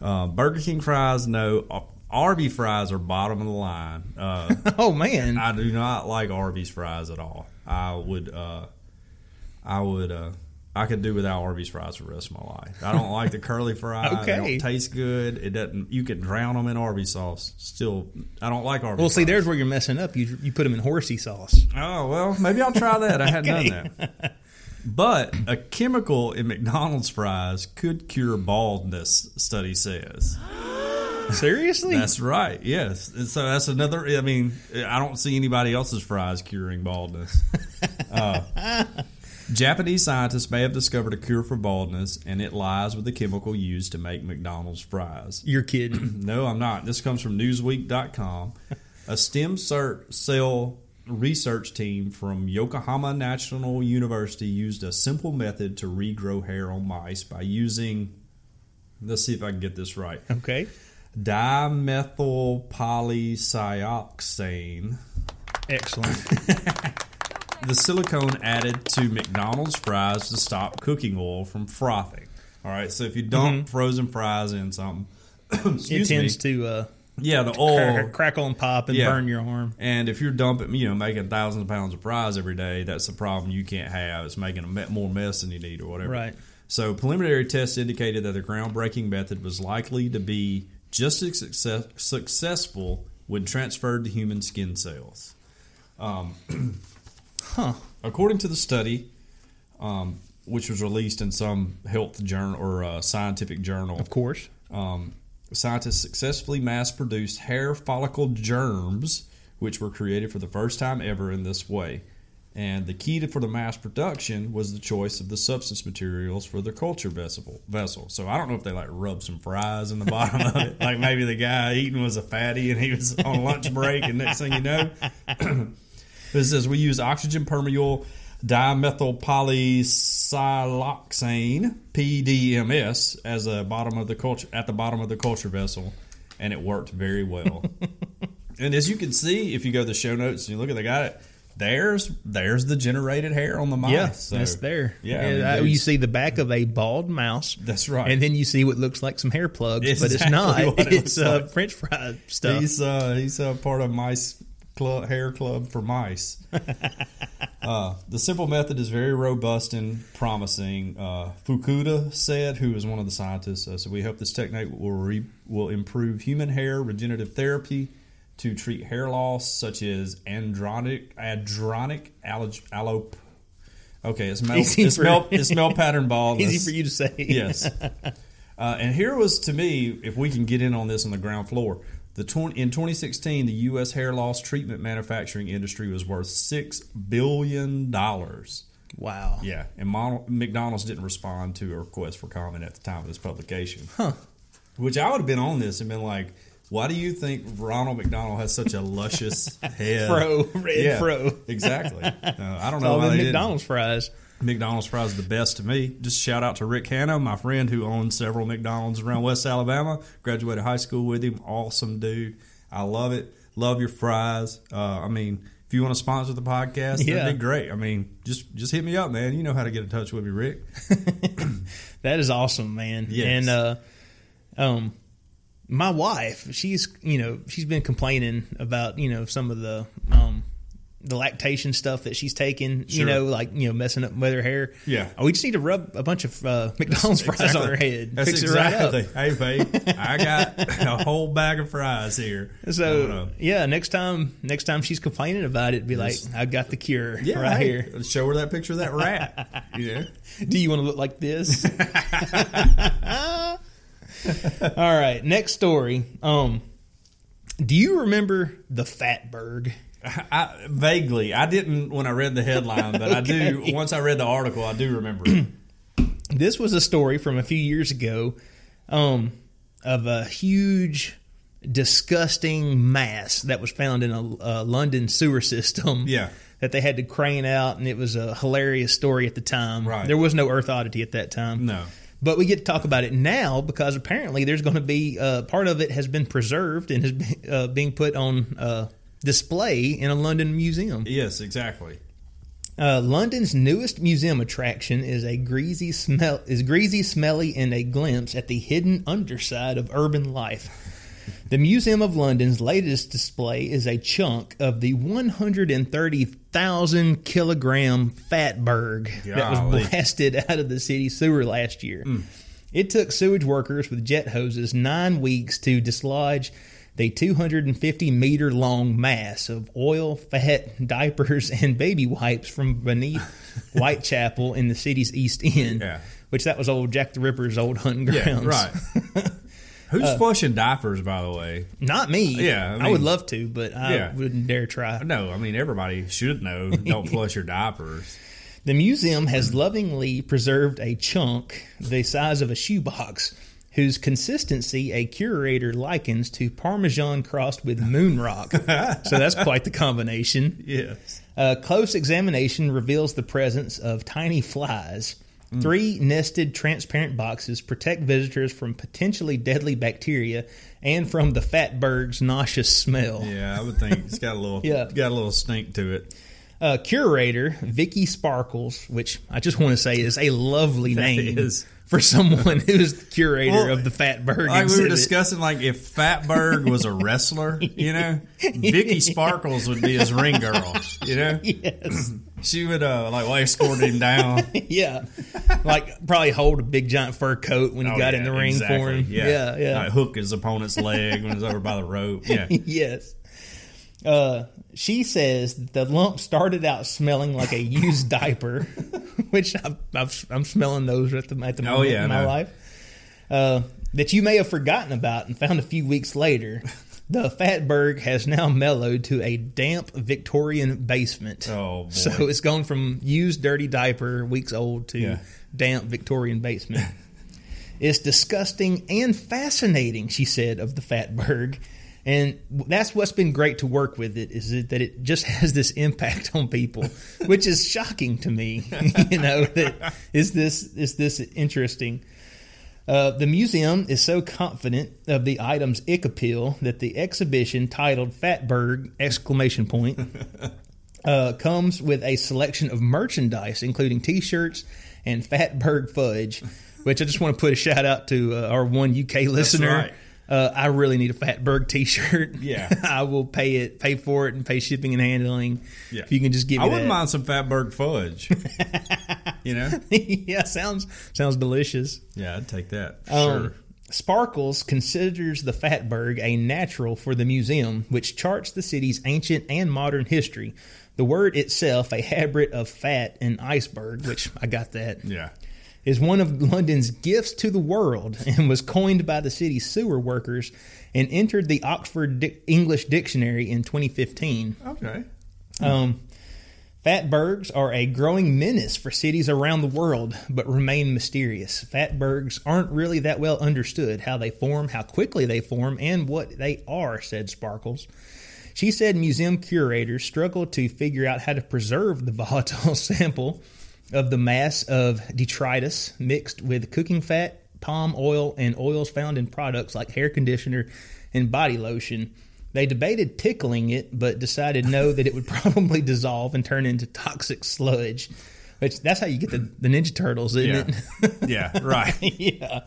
Uh, Burger King fries, no. Arby fries are bottom of the line. Uh, Oh man, I do not like Arby's fries at all. I would, uh, I would, uh, I could do without Arby's fries for the rest of my life. I don't like the curly fries. They Okay. don't taste good. It doesn't. You can drown them in Arby's sauce. Still, I don't like Arby's. well, see, fries. there's where you're messing up. You you put them in horsey sauce. Oh well, maybe I'll try that. I hadn't Okay. done that. But a chemical in McDonald's fries could cure baldness. Study says. Seriously? That's right. Yes. And so that's another. I mean, I don't see anybody else's fries curing baldness. Uh, Japanese scientists may have discovered a cure for baldness, and it lies with the chemical used to make McDonald's fries. you're kidding. No, I'm not. This comes from Newsweek.com. A stem cell research team from Yokohama National University used a simple method to regrow hair on mice by using. Let's see if I can get this right Okay. dimethyl polysioxane. Excellent. The silicone added to McDonald's fries to stop cooking oil from frothing. All right, so if you dump frozen fries in something, Mm-hmm. it tends me, to uh, yeah, the oil. crackle and pop and Yeah. burn your arm. And if you're dumping, you know, making thousands of pounds of fries every day, that's a problem you can't have. It's making a more mess than you need or whatever. Right. So preliminary tests indicated that the groundbreaking method was likely to be just as success- successful when transferred to human skin cells. Um, Huh. According to the study, um, which was released in some health journal or uh, scientific journal, Of course. um, scientists successfully mass produced hair follicle germs, which were created for the first time ever in this way. And the key to, for the mass production was the choice of the substance materials for the culture vessel. Vessel. So I don't know if they like rubbed some fries in the bottom of it, like maybe the guy eating was a fatty and he was on lunch break, and next thing you know, it says we use oxygen permeable dimethyl polysiloxane PDMS as a bottom of the culture at the bottom of the culture vessel, and it worked very well. and as you can see, if you go to the show notes and you look at they got it, there's there's the generated hair on the mouse. Yeah, So, that's there. Yeah, I mean, you see the back of a bald mouse. That's right. And then you see what looks like some hair plugs, but it's not. it It's uh, like. French fry stuff. He's uh, he's uh, part of mice club, hair club for mice. uh, the simple method is very robust and promising. Uh, Fukuda said, who is one of the scientists, uh, so we hope this technique will re- will improve human hair regenerative therapy to treat hair loss such as andronic adronic allog- allop. Okay, it's male, it's for- male, it's male pattern baldness. Easy for you to say. Yes. Uh, and here was to me, if we can get in on this on the ground floor, the tw- in 2016, the U.S. hair loss treatment manufacturing industry was worth six billion dollars. Wow. Yeah, and Mon- McDonald's didn't respond to a request for comment at the time of this publication. Huh. Which I would have been on this and been like, Why do you think Ronald McDonald has such a luscious head? Fro, red fro. Exactly. Uh, I don't know All why they didn't. McDonald's fries. McDonald's fries are the best to me. Just shout out to Rick Hanna, my friend who owns several McDonald's around West Alabama. Graduated high school with him. Awesome dude. I love it. Love your fries. Uh, I mean, if you want to sponsor the podcast, Yeah. that'd be great. I mean, just just hit me up, man. You know how to get in touch with me, Rick. That is awesome, man. Yes. And uh, um, my wife, she's you know she's been complaining about you know some of the um the lactation stuff that she's taking. You know, like you know messing up with her hair. Yeah. Oh, we just need to rub a bunch of uh, McDonald's fries on her head. That's fix exactly. it right up. Hey, babe, I got a whole bag of fries here. So yeah, next time next time she's complaining about it, be like, I got the cure yeah, right hey, here. Show her that picture of that rat. you know? Do you want to look like this? All right, next story. Um, do you remember the Fatberg? I, vaguely, I didn't when I read the headline, but I do. Once I read the article, I do remember. This was a story from a few years ago um, of a huge, disgusting mass that was found in a, a London sewer system. Yeah. That they had to crane out, and it was a hilarious story at the time. Right. There was no Earth Oddity at that time. No. But we get to talk about it now because apparently there's going to be uh, part of it has been preserved and is uh, being put on uh, display in a London museum. Yes, exactly. Uh, London's newest museum attraction is a greasy smell is greasy, smelly, and a glimpse at the hidden underside of urban life. The Museum of London's latest display is a chunk of the 130,000 kilogram Fatberg that was blasted out of the city sewer last year. It took sewage workers with jet hoses nine weeks to dislodge the 250 meter long mass of oil, fat, diapers, and baby wipes from beneath Whitechapel in the city's East End. Yeah. Which that was old Jack the Ripper's old hunting Yeah, grounds. right. Who's uh, flushing diapers, by the way? Not me. Yeah, I I, would love to, but I Yeah. wouldn't dare try. No, I mean everybody should know. Don't flush your diapers. The museum has lovingly preserved a chunk the size of a shoebox, whose consistency a curator likens to Parmesan crossed with moon rock. so that's quite the combination. Yes. A close examination reveals the presence of tiny flies. Three nested transparent boxes protect visitors from potentially deadly bacteria and from the Fatberg's nauseous smell. Yeah, I would think it's got a little. Yeah. got a little stink to it. Uh, curator Vicky Sparkles, which I just want to say is a lovely name is. For someone who's the curator Well, of the Fatberg Like we were discussing, like if Fatberg was a wrestler, you know, Vicky Sparkles would be his ring girl. You know, yes, she would uh, like well, escort him down. yeah, like probably hold a big giant fur coat when he Oh, got yeah, in the ring for him. Yeah, yeah, yeah. Like, hook his opponent's leg when he's over by the rope. Yeah, yes. Uh, she says the lump started out smelling like a used diaper, which I've, I've, I'm smelling those at the, at the Oh, moment yeah, in my know. life. Uh, that you may have forgotten about and found a few weeks later. The Fatberg has now mellowed to a damp Victorian basement. Oh, boy. So it's gone from used dirty diaper, weeks old, to Yeah. damp Victorian basement. It's disgusting and fascinating, she said of the Fatberg. And that's what's been great to work with it is that it just has this impact on people, which is shocking to me. you know, that is this is this interesting. Uh, the museum is so confident of the item's ick appeal that the exhibition titled Fatberg exclamation point uh, comes with a selection of merchandise, including T-shirts and Fatberg fudge. Which I just want to put a shout out to uh, our one UK listener. Uh, I really need a Fatberg T-shirt. Yeah. I will pay it, pay for it, and pay shipping and handling. Yeah. If you can just give me. I wouldn't that. mind some Fatberg fudge. you know, yeah, sounds sounds delicious. yeah, I'd take that. Um, sure. Sparkles considers the Fatberg a natural for the museum, which charts the city's ancient and modern history. The word itself, a hybrid of fat and iceberg, which I got that, Yeah. Is one of London's gifts to the world and was coined by the city's sewer workers and entered the Oxford Dic- English Dictionary in 2015. Okay. Um, Fatbergs are a growing menace for cities around the world, but remain mysterious. Fatbergs aren't really that well understood how they form, how quickly they form, and what they are, said Sparkles. She said museum curators struggle to figure out how to preserve the volatile sample of the mass of detritus mixed with cooking fat, palm oil, and oils found in products like hair conditioner and body lotion. They debated pickling it, but decided no, that it would probably dissolve and turn into toxic sludge. Which that's how you get the, the Ninja Turtles, isn't Yeah. it? yeah, right. yeah.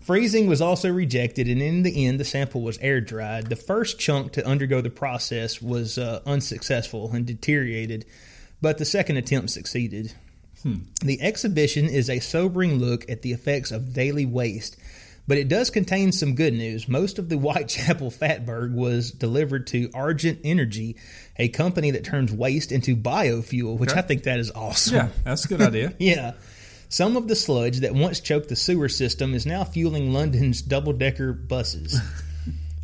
Freezing was also rejected, and in the end, the sample was air dried. The first chunk to undergo the process was uh, unsuccessful and deteriorated, but the second attempt succeeded. Hmm. The exhibition is a sobering look at the effects of daily waste, but it does contain some good news. Most of the Whitechapel Fatberg was delivered to Argent Energy, a company that turns waste into biofuel, which Okay. I think that is awesome. Yeah, that's a good idea. Yeah. Some of the sludge that once choked the sewer system is now fueling London's double decker buses.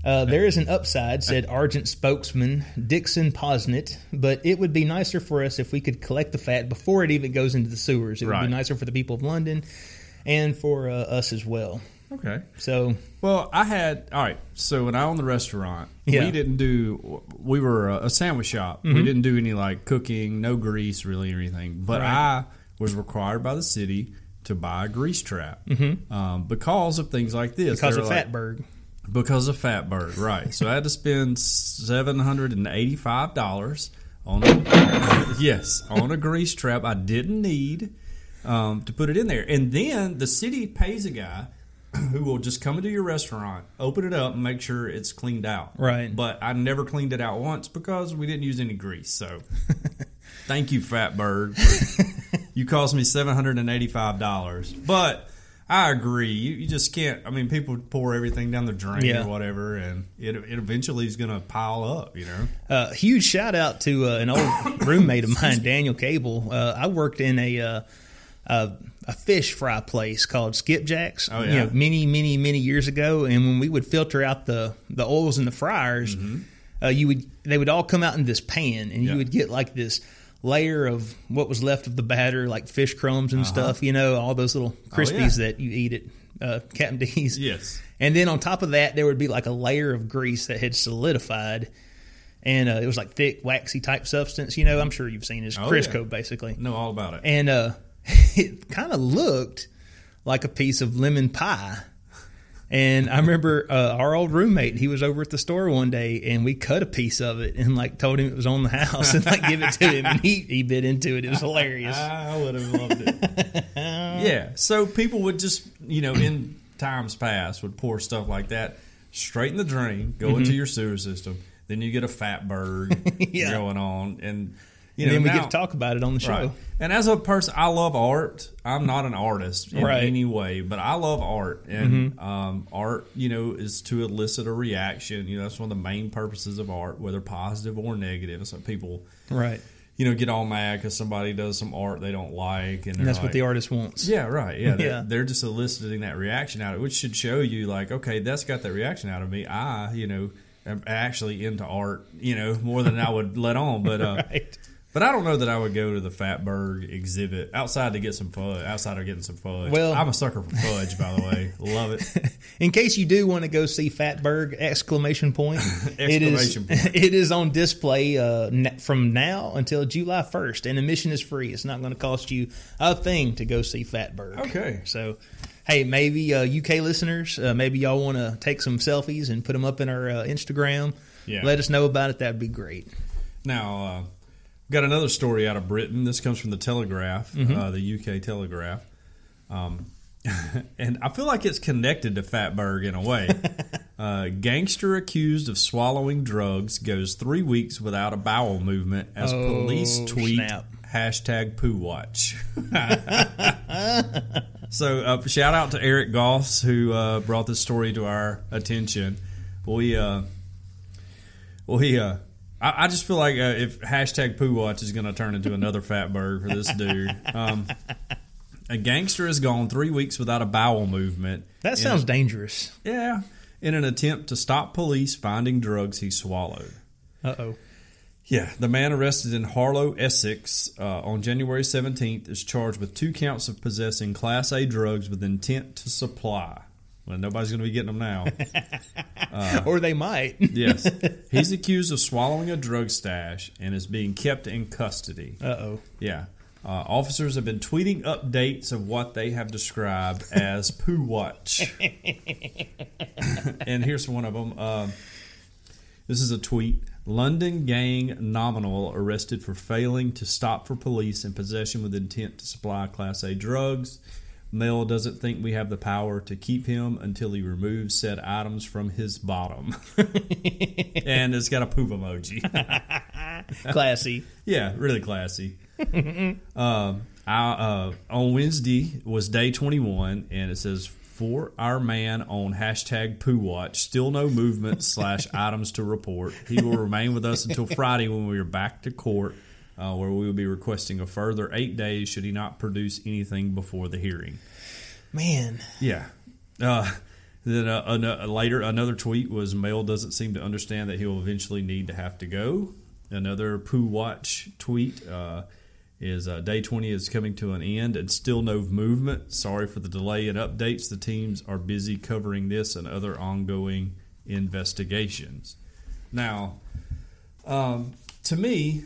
Uh, there is an upside, said Argent spokesman Dixon Posnett, but it would be nicer for us if we could collect the fat before it even goes into the sewers. It would be nicer for the people of London and for uh, us as well. Okay. So, Well, I had all right. So when I owned the restaurant, Yeah. Mm-hmm. we didn't do. We were a, sandwich shop. We didn't do any like cooking, no grease really or anything. But Right. I was required by the city to buy a grease trap um, because of things like this. Mm-hmm. because of like- Fatberg. Because of Fatberg, right? So I had to spend seven hundred and eighty-five dollars on a, yes on a grease trap I didn't need um, to put it in there, and then the city pays a guy who will just come into your restaurant, open it up, and make sure it's cleaned out. Right. But I never cleaned it out once because we didn't use any grease. So thank you, Fatberg. you cost me seven hundred and eighty-five dollars, but. I agree. You, you just can't. I mean, people pour everything down the drain Yeah. or whatever, and it, it eventually is going to pile up. You know. Uh, huge shout out to uh, an old roommate of mine, Daniel Cable. Uh, I worked in a uh, a, a fish fry place called Skipjack's. Oh, you yeah. know, many many many years ago. And when we would filter out the the oils in the fryers, uh, you would they would all come out in this pan, and Mm-hmm. Yeah. you would get like this layer of what was left of the batter, like fish crumbs and Uh-huh. stuff. You know, all those little Oh, crispies that you eat at uh, Captain D's. Yes. And then on top of that, there would be like a layer of grease that had solidified. And uh, it was like thick, waxy type substance. You know, I'm sure you've seen it. It's Oh, Crisco, yeah. basically. Know all about it. And uh, it kind of looked like a piece of lemon pie. And I remember uh, our old roommate, he was over at the store one day and we cut a piece of it and like told him it was on the house and like give it to him and he, he bit into it. It was hilarious. I would have loved it. yeah. So people would just, you know, in times past, would pour stuff like that straight in the drain, go into your sewer system. Then you get a fatberg Yeah. going on, and you And then we now- get to talk about it on the show. Right. And as a person, I love art. I'm not an artist in Right. any way, but I love art. And Mm-hmm. um, art, you know, is to elicit a reaction. You know, that's one of the main purposes of art, whether positive or negative. So people, Right. you know, get all mad because somebody does some art they don't like, and, And that's they're what the artist wants. Yeah, right. Yeah, they're, Yeah. they're just eliciting that reaction out of it, which should show you, like, okay, that's got that reaction out of me. I, you know, am actually into art, you know, more than I would let on. But uh, Right. But I don't know that I would go to the Fatberg exhibit outside to get some fudge. Outside of getting some fudge. Well- I'm a sucker for fudge, by the way. Love it. In case you do want to go see Fatberg! Exclamation point! it is Exclamation point. it is on display uh, from now until July first, and admission is free. It's not going to cost you a thing to go see Fatberg. Okay. so hey, maybe uh, UK listeners, uh, maybe y'all want to take some selfies and put them up in our uh, Instagram. Yeah. Let us know about it. That'd be great. Now, uh, got another story out of Britain. This comes from the Telegraph, Mm-hmm. uh, the UK Telegraph. Um, and I feel like it's connected to Fatberg in a way. uh, gangster accused of swallowing drugs goes three weeks without a bowel movement as Oh, police tweet snap. hashtag poo watch. so uh, shout out to Eric Goss who uh, brought this story to our attention. We uh, we uh, I, I just feel like uh, if hashtag poo watch is going to turn into another fat fatberg for this dude. Um, a gangster has gone three weeks without a bowel movement. That in- sounds dangerous. yeah, in an attempt to stop police finding drugs he swallowed. Uh oh. Yeah, the man arrested in Harlow, Essex, uh, on January 17th is charged with two counts of possessing Class A drugs with intent to supply. Well, nobody's going to be getting them now. or they might. yes. He's accused of swallowing a drug stash and is being kept in custody. Uh oh. Yeah. Uh, officers have been tweeting updates of what they have described as poo watch. and here's one of them. Uh, this is a tweet. London gang nominal arrested for failing to stop for police in possession with intent to supply Class A drugs. Male doesn't think we have the power to keep him until he removes said items from his bottom. and it's got a poop emoji. Classy. Yeah, really classy. um, I, uh, on Wednesday was day 21, and it says, For our man on hashtag poo watch, still no movement slash items to report. He will remain with us until Friday when we are back to court, uh, where we will be requesting a further eight days should he not produce anything before the hearing. Man. Yeah. Uh, then uh, an- later, another tweet was Male doesn't seem to understand that he will eventually need to have to go. Another Poo Watch tweet uh, is uh, Day 20 is coming to an end and still no movement. Sorry for the delay in updates. The teams are busy covering this and other ongoing investigations. Now, um, to me,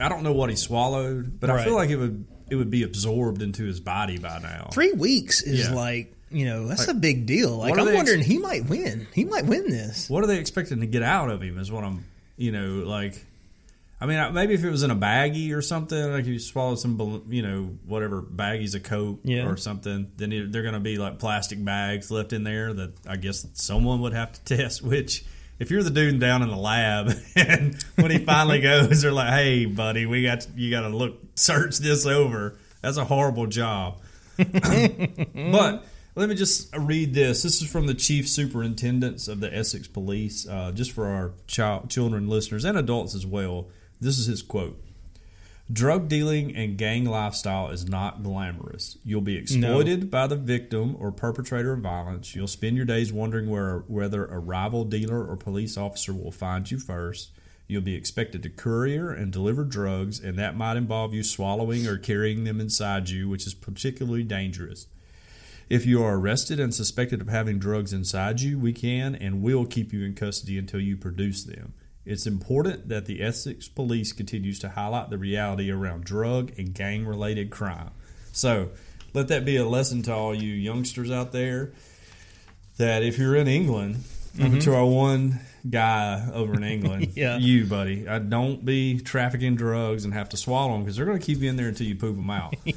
I don't know what he swallowed, but I feel like it would it would be absorbed into his body by now. Three weeks is Yeah. like, you know, that's a big deal. Like, I'm they ex- wondering, he might win. He might win this. What are they expecting to get out of him? Is what I'm, you know, like. I mean, maybe if it was in a baggie or something, like you swallow some, you know, whatever baggies of coke Yeah. or something, then they're going to be like plastic bags left in there that I guess someone would have to test. Which, if you're the dude down in the lab, and when he finally goes, they're like, "Hey, buddy, we got you got to look search this over." That's a horrible job. but let me just read this. This is from the chief superintendents of the Essex Police, uh, just for our child, children listeners and adults as well. This is his quote. Drug dealing and gang lifestyle is not glamorous. You'll be exploited by the victim or perpetrator of violence. You'll spend your days wondering where, whether a rival dealer or police officer will find you first. You'll be expected to courier and deliver drugs, and that might involve you swallowing or carrying them inside you, which is particularly dangerous. If you are arrested and suspected of having drugs inside you, we can and will keep you in custody until you produce them. It's important that the Essex Police continues to highlight the reality around drug and gang related crime. So, let that be a lesson to all you youngsters out there that if you're in England, to our one guy over in England, Yeah. you, buddy, I don't be trafficking drugs and have to swallow them because they're going to keep you in there until you poop them out.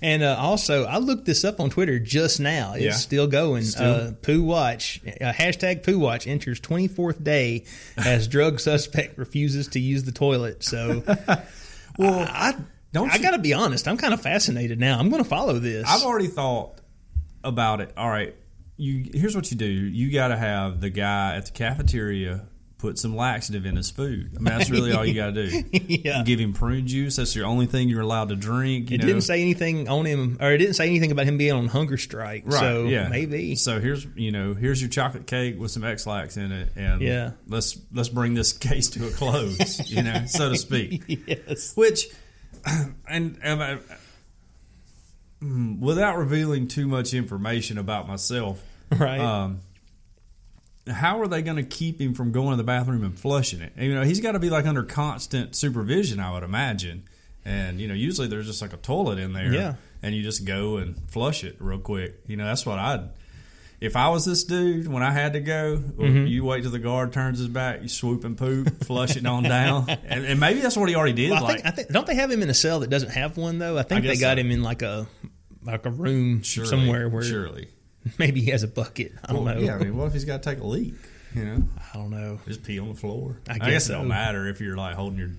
And uh, also, I looked this up on Twitter just now. It's Yeah. still going. Still? Uh, Poo Watch, uh, hashtag Poo Watch enters 24th day as drug suspect refuses to use the toilet. So, well, I, don't I got to be honest. I'm kind of fascinated now. I'm going to follow this. I've already thought about it. All right, you here's what you do. You got to have the guy at the cafeteria put some laxative in his food. I mean, that's really all you got to do. Yeah. Give him prune juice. That's your only thing you're allowed to drink. You it know? didn't say anything on him, or it didn't say anything about him being on hunger strike. Right. So yeah. maybe. So here's you know here's your chocolate cake with some Ex-Lax in it, and Yeah. let's let's bring this case to a close. you know, so to speak. yes. Which, and, and I, mm, without revealing too much information about myself, Right. um, how are they going to keep him from going to the bathroom and flushing it? You know, he's got to be like under constant supervision, I would imagine. And you know, usually there's just like a toilet in there, Yeah. and you just go and flush it real quick. You know, that's what I'd. If I was this dude, when I had to go, Mm-hmm. you wait till the guard turns his back, you swoop and poop, flush it on down, and, and maybe that's what he already did. Well, I like, think, I think don't they have him in a cell that doesn't have one though? I think they got so. him in like a like a room surely, somewhere where surely. maybe he has a bucket. I don't Well, know. Yeah, I mean, what if he's got to take a leak? You know, I don't know. just pee on the floor. I I, guess guess, it so. don't matter if you're like holding your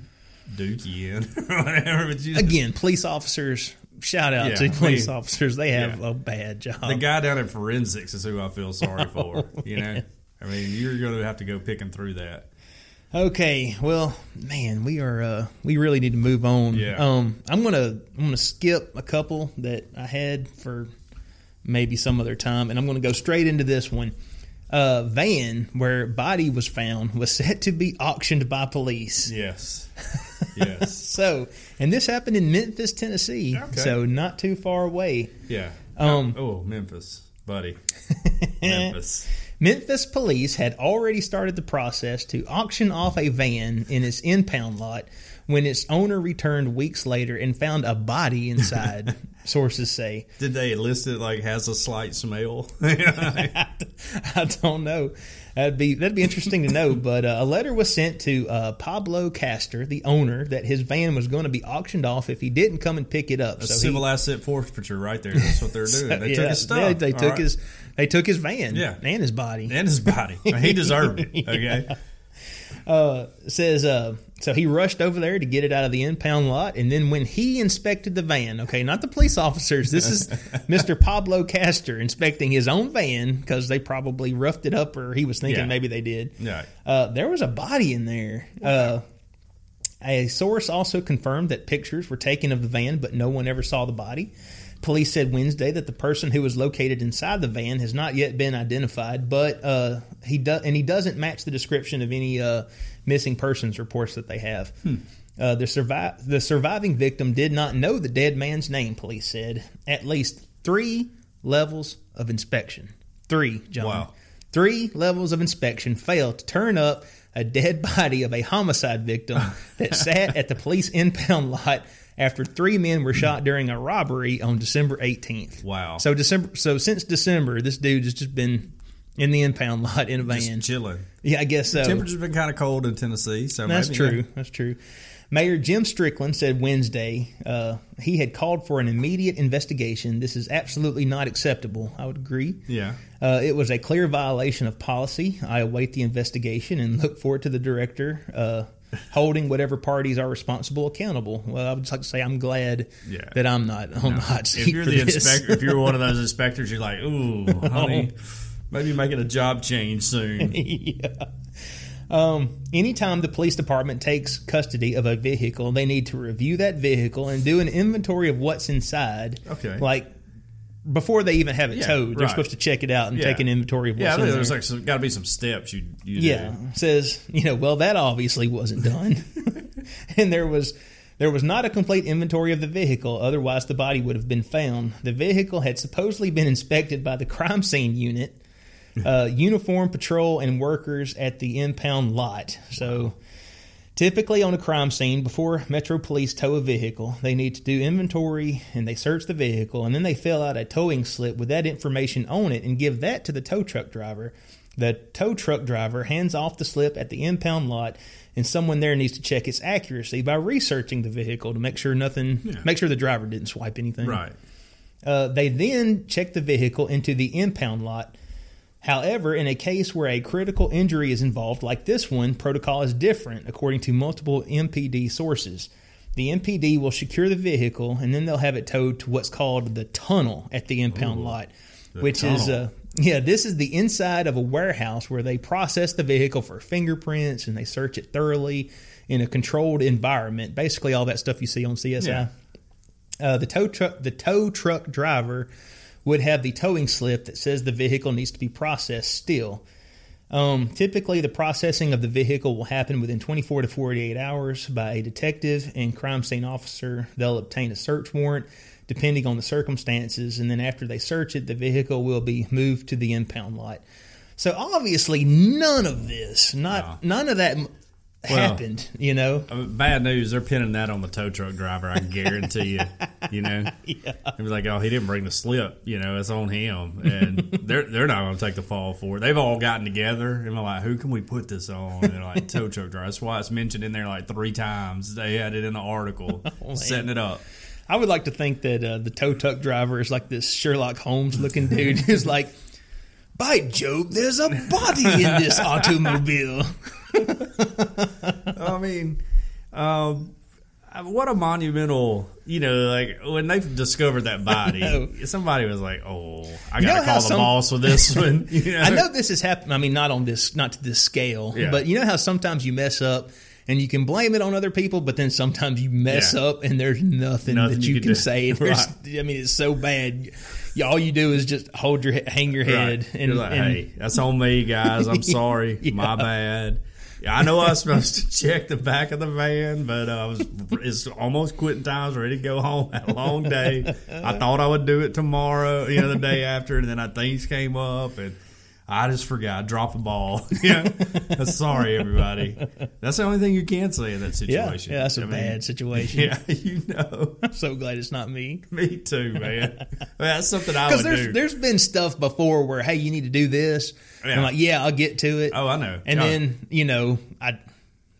dookie in or whatever. But you Again, police officers. Shout out Yeah, to police officers. They have yeah. a bad job. the guy down in forensics is who I feel sorry for. You know, I mean, you're going to have to go picking through that. Okay, well, man, we are uh we really need to move on. Yeah. Um I'm to I'm going to skip a couple that I had for maybe some other time and I'm going to go straight into this one. uh, van where body was found was set to be auctioned by police. Yes. Yes. So, and this happened in Memphis, Tennessee. Okay. So not too far away. yeah. Um, oh, Memphis, buddy. Memphis. Memphis police had already started the process to auction off a van in its impound lot when its owner returned weeks later and found a body inside. sources say. Did they list it like has a slight smell? I don't know. That'd be that'd be interesting to know. But uh, a letter was sent to uh, Pablo Castor, the owner, that his van was going to be auctioned off if he didn't come and pick it up. A so he- civil asset forfeiture right there. That's what they're doing. They took his stuff. They, they took right. his they took his van Yeah. and his body. and his body. He deserved it. Okay. Says uh, so he rushed over there to get it out of the impound lot and then when he inspected the van okay not the police officers this is mr pablo castor inspecting his own van because they probably roughed it up or he was thinking Yeah. maybe they did Yeah. uh, there was a body in there uh, a source also confirmed that pictures were taken of the van but no one ever saw the body Police said Wednesday that the person who was located inside the van has not yet been identified, but uh, he does, and he doesn't match the description of any uh, missing persons reports that they have. Uh, the survi- the surviving victim did not know the dead man's name. Police said at least three levels of inspection. Three, John. Wow. Three levels of inspection failed to turn up a dead body of a homicide victim that sat at the police impound lot after three men were shot during a robbery on December 18th. Wow. So December. So since December, this dude has just been in the impound lot in a van. Just chilling. yeah, I guess so. Temperature's been kind of cold in Tennessee, so That's maybe, true. That's true. Mayor Jim Strickland said Wednesday uh, he had called for an immediate investigation. This is absolutely not acceptable. I would agree. Yeah. Uh, it was a clear violation of policy. I await the investigation and look forward to the director uh, holding whatever parties are responsible accountable. Well, I would just like to say I'm glad Yeah. that I'm not on the hot seat If you're for the this. inspector, if you're one of those inspectors, you're like, ooh, honey, maybe making a job change soon. yeah. Um, anytime the police department takes custody of a vehicle, they need to review that vehicle and do an inventory of what's inside. Okay. Like before they even have it Yeah, towed, they're right. supposed to check it out and Yeah. take an inventory of Yeah, I what's in there's there. like got to be some steps you you yeah, do. says you know, well, that obviously wasn't done, and there was. There was not a complete inventory of the vehicle, otherwise, the body would have been found. The vehicle had supposedly been inspected by the crime scene unit, uh, uniform patrol, and workers at the impound lot. So, typically on a crime scene, before Metro Police tow a vehicle, they need to do inventory and they search the vehicle, and then they fill out a towing slip with that information on it and give that to the tow truck driver. The tow truck driver hands off the slip at the impound lot, and someone there needs to check its accuracy by researching the vehicle to make sure nothing, make sure the driver didn't swipe anything. Right. Uh, they then check the vehicle into the impound lot. However, in a case where a critical injury is involved, like this one, protocol is different according to multiple MPD sources. The MPD will secure the vehicle and then they'll have it towed to what's called the tunnel at the impound lot, which is tunnel. uh, yeah, this is the inside of a warehouse where they process the vehicle for fingerprints and they search it thoroughly in a controlled environment. Basically, all that stuff you see on CSI. Yeah. Uh, the tow truck the tow truck driver would have the towing slip that says the vehicle needs to be processed still. Um, typically, the processing of the vehicle will happen within 24 to 48 hours by a detective and crime scene officer. They'll obtain a search warrant depending on the circumstances, and then after they search it, the vehicle will be moved to the impound lot. So obviously, none of this, not none of that happened. You know, bad news. They're pinning that on the tow truck driver. I guarantee you. You know, yeah. It was like, oh, he didn't bring the slip. You know, it's on him, and they're they're not going to take the fall for it. They've all gotten together and they're like, who can we put this on? And they're like, tow truck driver. That's why it's mentioned in there like three times. They had it in the article, setting it up. I would like to think that uh, the tow truck driver is like this Sherlock Holmes looking dude who's like, by Job, there's a body in this automobile. I mean, um, what a monumental, you know, like when they discovered that body, somebody was like, oh, I got know to how call the some- boss with this one. You know? I know this has happened. I mean, not on this, not to this scale, Yeah. but you know how sometimes you mess up and you can blame it on other people, but then sometimes you mess Yeah. up and there's nothing, Nothing that you you, can say. There's, I mean, it's so bad. All you do is just hold your hang your head Right. and, like, and- hey, that's on me, guys. I'm sorry. Yeah. My bad. Yeah, I know I was supposed to check the back of the van, but uh, I was it's almost quitting time. I was ready to go home. Had a long day. I thought I would do it tomorrow, you know, the day after, and then I, things came up, and I just forgot. Drop the ball. yeah, sorry, everybody. That's the only thing you can say in that situation. yeah, that's a I mean, bad situation. Yeah, you know. I'm so glad it's not me. Me too, man. Well, that's something I Because would there's do. there's been stuff before where hey you need to do this. And I'm like yeah I'll get to it. Oh, I know. And Oh. then you know I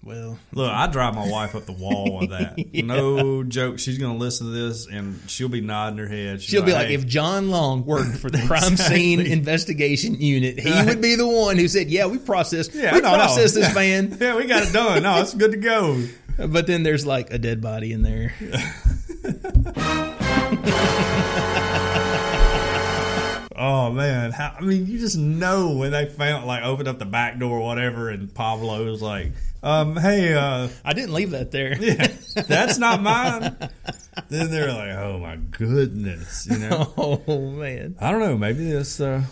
well Look, I drive my wife up the wall with that. Yeah. No joke. She's going to listen to this and she'll be nodding her head. She's she'll be like "Hey." if John Long worked for the crime scene investigation unit he Right. would be the one who said yeah we processed Yeah, we no, no. processed this van. yeah, we got it done. No, it's good to go. But then there's like a dead body in there. Oh man, How, I mean, you just know when they found like opened up the back door or whatever, and Pablo was like, um, "Hey, uh, I didn't leave that there. yeah, that's not mine." then they're like, "Oh my goodness," you know. Oh man. I don't know. Maybe this. Uh,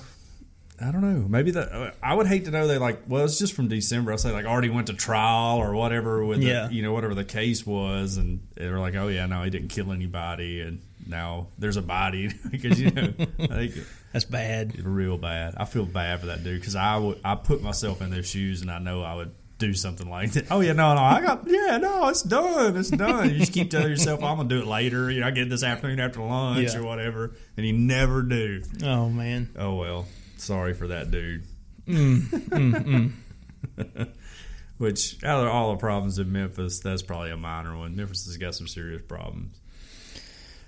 I don't know. Maybe that. I would hate to know they like. Well, it's just from December. I'll say like already went to trial or whatever with Yeah. the, you know whatever the case was, and they were like, oh yeah, no, he didn't kill anybody, and now there's a body because you know I think That's bad. real bad. I feel bad for that dude because I would I put myself in their shoes and I know I would do something like that. Oh yeah, no, no, I got yeah, no, it's done, it's done. You just keep telling yourself I'm gonna do it later. You know, I get this afternoon after lunch Yeah. or whatever, and you never do. Oh man. Oh well, sorry for that dude. Mm, Which out of all the problems in Memphis, that's probably a minor one. Memphis has got some serious problems.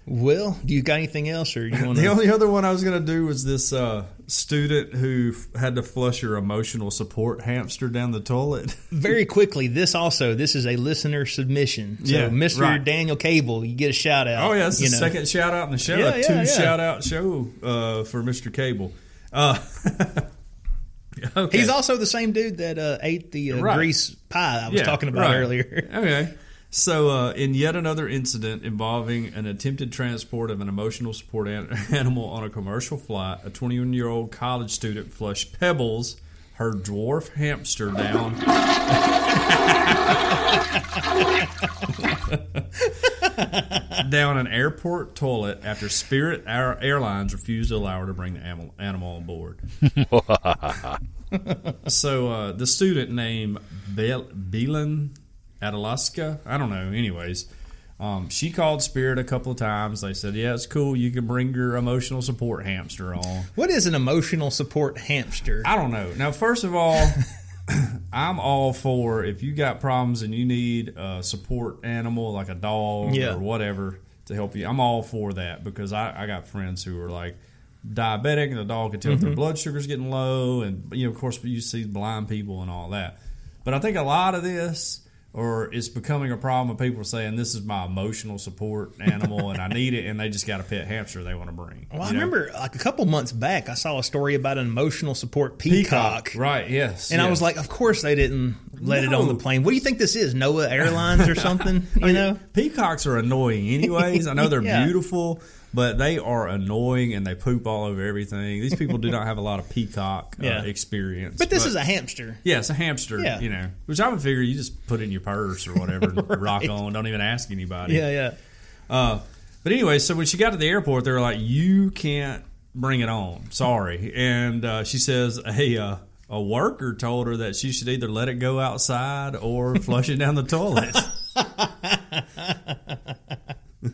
Well, do you got anything else, or you want The only other one I was going to do was this uh, student who f- had to flush her emotional support hamster down the toilet. Very quickly, this also this is a listener submission. So, Yeah, Mr. right. Daniel Cable, you get a shout out. Oh yeah, you the know. second shout out in the show. Yeah, a yeah, two yeah. shout out show uh, for Mr. Cable. Uh, okay. He's also the same dude that uh, ate the uh, Right. grease pie I was talking about earlier. Okay. So, uh, in yet another incident involving an attempted transport of an emotional support an- animal on a commercial flight, a 21 year old college student flushed Pebbles, her dwarf hamster, down. down an airport toilet after Spirit Air- Airlines refused to allow her to bring the animal, animal on board. so uh, the student named Bel- Belan Adalaska, I don't know. Anyways, um, she called Spirit a couple of times. They said, "Yeah, it's cool. You can bring your emotional support hamster on." What is an emotional support hamster? I don't know. Now, first of all, I'm all for if you got problems and you need a support animal like a dog Yeah. or whatever to help you. I'm all for that because I, I got friends who are like diabetic and the dog can tell if their blood sugar's getting low, and you know, of course, you see blind people and all that. But I think a lot of this. Or it's becoming a problem of people saying this is my emotional support animal and I need it, and they just got a pet hamster they want to bring. Well, I know? remember like a couple months back, I saw a story about an emotional support peacock. right? Yes, And I was like, of course they didn't let it on the plane. What do you think this is? Noah Airlines or something? You know? Peacocks are annoying, anyways. I know they're Yeah. beautiful, but they are annoying and they poop all over everything. These people do not have a lot of peacock uh, Yeah. experience. But this is a hamster. yeah, it's a hamster. Yeah. you know, which I would figure you just put in your purse or whatever, and rock on. Don't even ask anybody. Yeah, yeah. Uh, but anyway, so when she got to the airport, they were like, "You can't bring it on. Sorry." And uh, she says, "Hey, uh, a worker told her that she should either let it go outside or flush it down the toilet."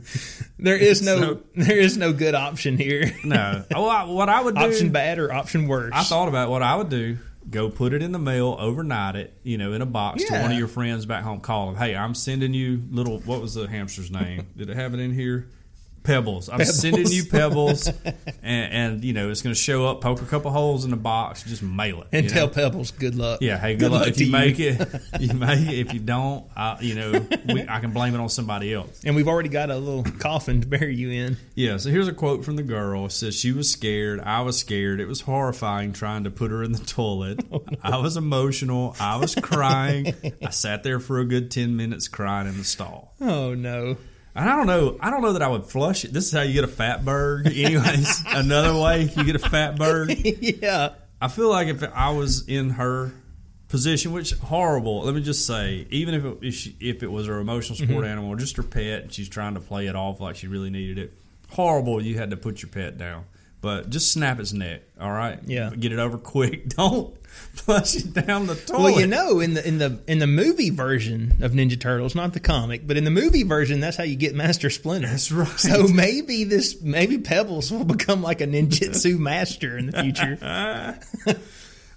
There is no So- there is no good option here. no. Well, I, what I would do option bad or option worse. I thought about what I would do. Go put it in the mail, overnight it, you know, in a box to one of your friends back home. Call them. Hey, I'm sending you little. What was the hamster's name? Did it have it in here? Pebbles. I'm sending you pebbles, and, and you know it's going to show up. Poke a couple holes in the box, just mail it, And tell know? Pebbles good luck. Yeah, hey, good, luck. If to you, make it, you make it. If you don't, I, you know, we, I can blame it on somebody else. And we've already got a little coffin to bury you in. Yeah, so here's a quote from the girl. It says she was scared. I was scared. It was horrifying trying to put her in the toilet. Oh, I was emotional. I was crying. I sat there for a good ten minutes crying in the stall. Oh no. And I don't know. I don't know that I would flush it. This is how you get a fatberg. Anyways, another way you get a fatberg. yeah. I feel like if I was in her position, which horrible. Let me just say, even if it, if, she, if it was her emotional support mm-hmm. animal or just her pet, and she's trying to play it off like she really needed it, horrible. You had to put your pet down, but just snap its neck. All right, Yeah. get it over quick. Don't flush it down the toilet. Well, you know, in the in the in the movie version of Ninja Turtles, not the comic, but in the movie version, that's how you get Master Splinter. That's right. So maybe this, maybe Pebbles will become like a ninjutsu master in the future. I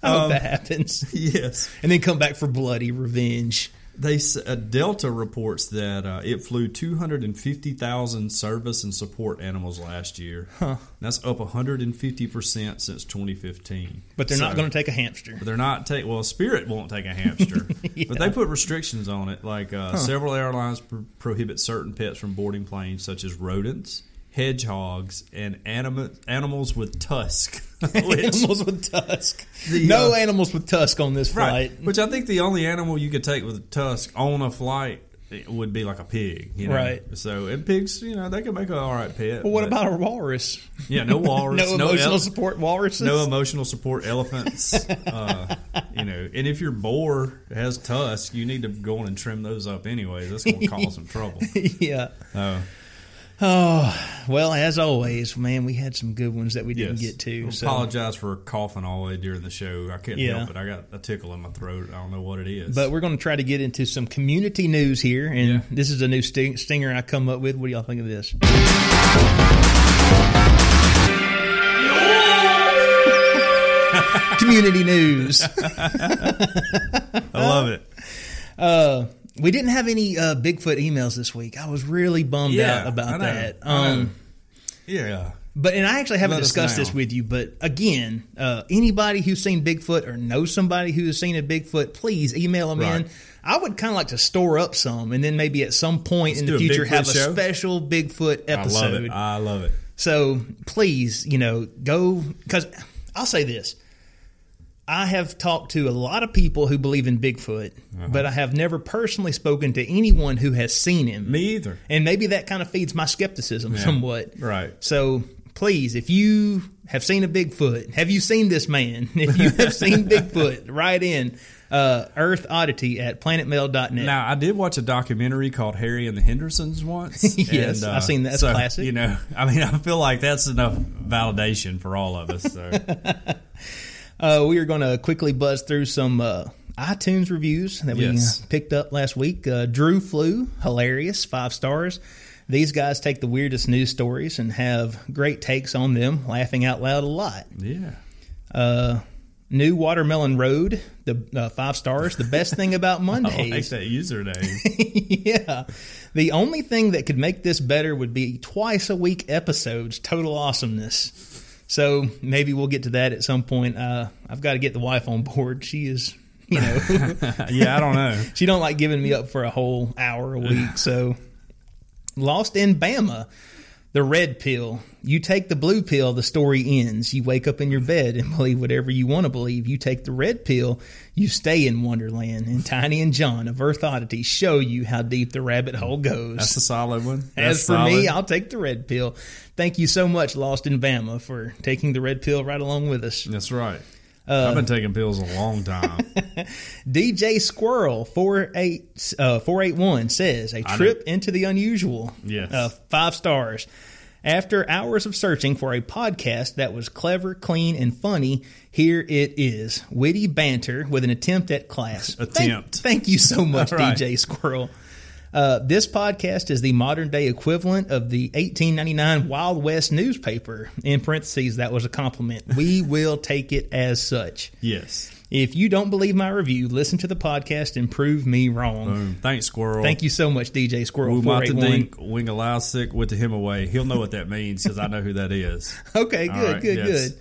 hope Um, that happens, yes. and then come back for bloody revenge. They uh, Delta reports that uh, it flew 250,000 service and support animals last year. Huh. That's up 150 percent since 2015. But they're not going to take a hamster. But they're not take well. Spirit won't take a hamster, but they put restrictions on it. Like uh, several airlines pro- prohibit certain pets from boarding planes, such as rodents, hedgehogs, and anima- animals with tusk. which, animals with tusk. The, no uh, animals with tusk on this right, flight. which I think the only animal you could take with a tusk on a flight would be like a pig. You know? Right. So and pigs, you know, they can make an all right pet. Well, what about a walrus? yeah, no walrus, no emotional ele- support walruses. no emotional support elephants. uh, you know, and if your boar has tusks, you need to go on and trim those up anyway. That's going to cause some trouble. yeah. Uh, Oh well, as always, man, we had some good ones that we didn't yes. get to. I So apologize for coughing all the way during the show. I couldn't Yeah. help it. I got a tickle in my throat. I don't know what it is. But we're going to try to get into some community news here, and Yeah. this is a new sting- stinger I come up with. What do y'all think of this? community news. I love it. Uh, we didn't have any uh, Bigfoot emails this week. I was really bummed Yeah, out about that. Um, Yeah. But and I actually haven't Let discussed this with you. But again, uh, anybody who's seen Bigfoot or knows somebody who has seen a Bigfoot, please email them Right. in. I would kind of like to store up some, and then maybe at some point Let's in the future Bigfoot have a show. special Bigfoot episode. I love it. I love it. So please, you know, go because I'll say this. I have talked to a lot of people who believe in Bigfoot, Uh-huh. but I have never personally spoken to anyone who has seen him. Me either. And maybe that kind of feeds my skepticism Yeah. somewhat. Right. So please, if you have seen a Bigfoot, have you seen this man? If you have seen Bigfoot, write in uh, Earth Oddity at planetmail.net. Now, I did watch a documentary called Harry and the Hendersons once. Yes, and, uh, I've seen that. It's so, classic. You know, I mean, I feel like that's enough validation for all of us. So, Uh, we are going to quickly buzz through some uh, iTunes reviews that we uh, picked up last week. Uh, Drew Flew, hilarious, five stars. These guys take the weirdest news stories and have great takes on them, laughing out loud a lot. yeah. Uh, New Watermelon Road, the uh, five stars. The best thing about Mondays. I like that username. yeah. The only thing that could make this better would be twice a week episodes. Total awesomeness. So maybe we'll get to that at some point. Uh, I've got to get the wife on board. She is, you know, yeah, I don't know. she don't like giving me up for a whole hour a week. So Lost in Bama, the red pill. You take the blue pill, the story ends. You wake up in your bed and believe whatever you want to believe. You take the red pill, you stay in Wonderland. And Tiny and John of Earth Oddity show you how deep the rabbit hole goes. That's a solid one. As That's for me. I'll take the red pill. Thank you so much, Lost in Bama, for taking the red pill right along with us. That's right. I've been taking pills a long time. DJ Squirrel 48, uh, 481 says a trip into the unusual. Yes. Uh, five stars. After hours of searching for a podcast that was clever, clean, and funny, here it is. Witty banter with an attempt at class. Thank- Attempt. Thank, you so much, right. DJ Squirrel. Uh, this podcast is the modern day equivalent of the 1899 Wild West newspaper. In parentheses, that was a compliment. We will take it as such. Yes. If you don't believe my review, listen to the podcast and prove me wrong. Boom. Thanks, Squirrel. Thank you so much, DJ Squirrel. Umata 481. Dink, Wing Alausic with the him away. He'll know what that means because I know who that is. Okay, good, right, good, yes. good.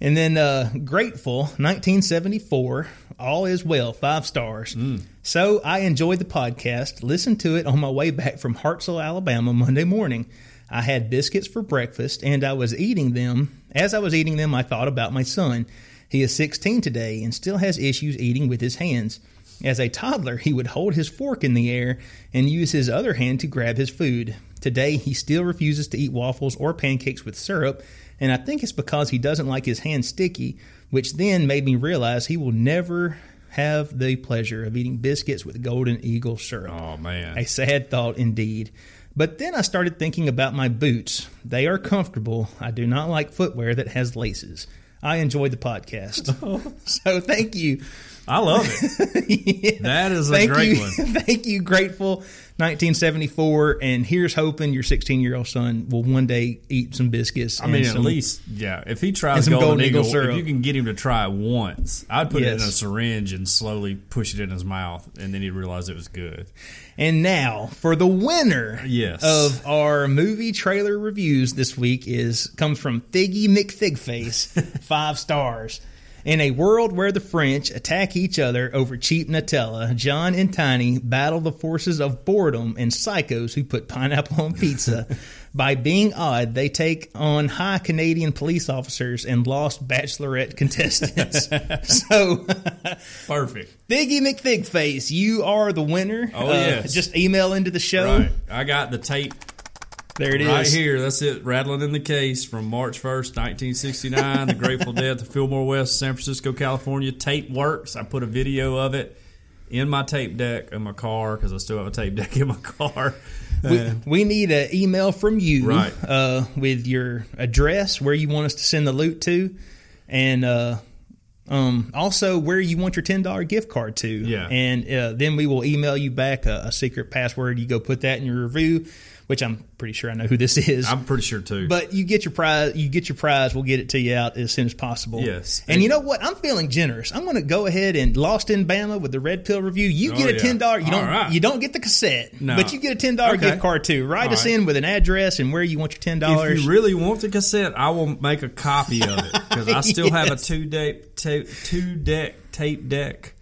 And then uh, Grateful, 1974, All Is Well, five stars. Mm. So I enjoyed the podcast, listened to it on my way back from Hartselle, Alabama, Monday morning. I had biscuits for breakfast, and I was eating them. As I was eating them, I thought about my son. He is 16 today and still has issues eating with his hands. As a toddler, he would hold his fork in the air and use his other hand to grab his food. Today, he still refuses to eat waffles or pancakes with syrup, and I think it's because he doesn't like his hands sticky, which then made me realize he will never have the pleasure of eating biscuits with Golden Eagle syrup. Oh man. A sad thought indeed. But then I started thinking about my boots. They are comfortable. I do not like footwear that has laces. I enjoyed the podcast. so thank you. I love it. That is a Thank great you. one. thank you, Grateful 1974. And here's hoping your 16 year old son will one day eat some biscuits. I mean, and at least, yeah. If he tries some Golden, Golden Eagle, Eagle syrup. if you can get him to try it once, I'd put it in a syringe and slowly push it in his mouth, and then he'd realize it was good. And now for the winner Yes. of our movie trailer reviews this week is comes from Figgy McFigface, five stars. In a world where the French attack each other over cheap Nutella, John and Tiny battle the forces of boredom and psychos who put pineapple on pizza. By being odd, they take on high Canadian police officers and lost bachelorette contestants. so, Perfect. Figgy McFigface, you are the winner. Oh, Uh, yes. Just email into the show. Right. I got the tape There it is. right here. That's it, rattling in the case from March 1st, 1969. the Grateful Dead, the Fillmore West, San Francisco, California. Tape works. I put a video of it in my tape deck in my car because I still have a tape deck in my car. We, we need an email from you Right. uh, with your address, where you want us to send the loot to, and uh, um, also where you want your ten dollar gift card to. Yeah. and uh, then we will email you back a, a secret password. You go put that in your review, which I'm pretty sure I know who this is. I'm pretty sure too. but you get your prize. You get your prize. We'll get it to you out as soon as possible. Yes. And you know what? I'm feeling generous. I'm going to go ahead and Lost in Bama with the Red Pill review. You Oh, get a ten dollar. You don't. right. You don't get the cassette. No. But you get a ten dollar Okay. gift card too. Write All us right. in with an address and where you want your ten dollars. If you really want the cassette, I will make a copy of it because I still have a two deck tape, two deck tape deck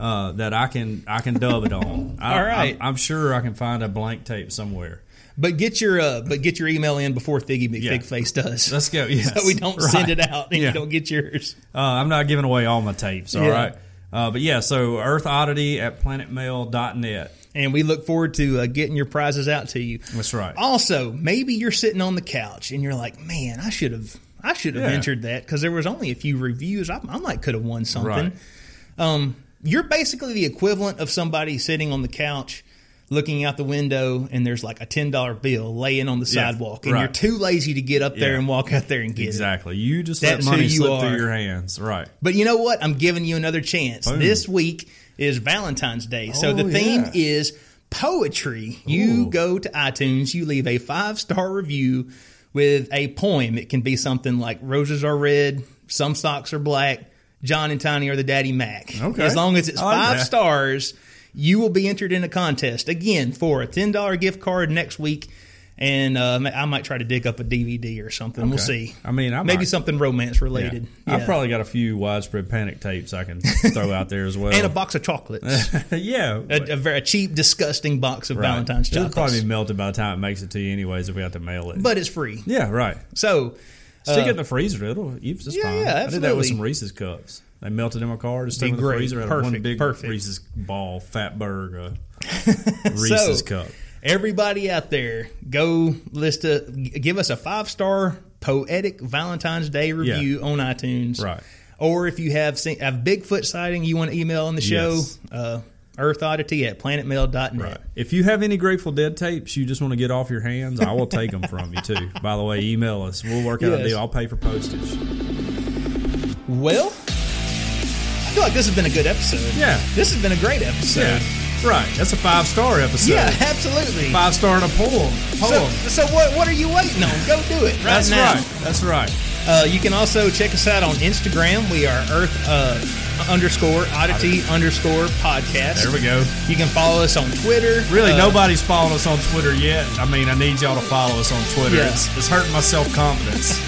uh, that I can I can dub it on. I, All right. I'm, I'm sure I can find a blank tape somewhere. But get your uh, but get your email in before Figgy Yeah. McFigface does. Let's go. Yes. so we don't send it out and Yeah. you don't get yours. Uh, I'm not giving away all my tapes. All Yeah. right. Uh, but yeah, so Earth Oddity at planetmail.net. And we look forward to uh, getting your prizes out to you. That's right. Also, maybe you're sitting on the couch and you're like, "Man, I should have, I should have Yeah. entered that because there was only a few reviews. I, I might could have won something." Right. Um, you're basically the equivalent of somebody sitting on the couch, looking out the window, and there's like a ten dollar bill laying on the Yeah, sidewalk, and right. you're too lazy to get up there Yeah. and walk out there and get it. Exactly. You just That's let money you slip are. through your hands. Right. But you know what? I'm giving you another chance. Boom. This week is Valentine's Day. so Oh, the theme yeah. is poetry. You Ooh. go to iTunes, you leave a five star review with a poem. It can be something like Roses are red, some socks are black, John and Tiny are the daddy Mac. Okay. As long as it's like five that. stars, you will be entered in a contest again for a $10 gift card next week. And uh, I might try to dig up a DVD or something. We'll see. I mean, I maybe might- something romance related. Yeah. I've probably got a few widespread panic tapes I can throw out there as well. and a box of chocolates. yeah. a, a very cheap, disgusting box of Right. Valentine's chocolates. It'll probably be melted by the time it makes it to you, anyways. If we have to mail it, but it's free. yeah, right. So, Stick uh, it in the freezer. It'll it's just Yeah, fine. yeah, I did that with some Reese's cups. They melted in my car. Just stuck in the freezer. Had one big perfect. Reese's ball, Fatberg, uh, Reese's so, cup. Everybody out there, go list a give us a five star poetic Valentine's Day review on iTunes. Right. Or if you have seen, have Bigfoot sighting, you want to email on the show, Yes. uh, earthoddity at planetmail.net. Right. If you have any Grateful Dead tapes you just want to get off your hands, I will take them from you too. By the way, email us. We'll work out a deal. I'll pay for postage. Well, feel like this has been a good episode. Yeah. This has been a great episode. Yeah. Right. That's a five star episode. Yeah, absolutely. Five star in a poem. So, Poem. so what, what are you waiting on? Go do it right That's now. right. That's right. Uh, you can also check us out on Instagram. We are Earth uh, underscore oddity underscore podcast. There we go. You can follow us on Twitter. Really, Uh, nobody's following us on Twitter yet. I mean, I need y'all to follow us on Twitter. Yeah. It's, it's hurting my self confidence.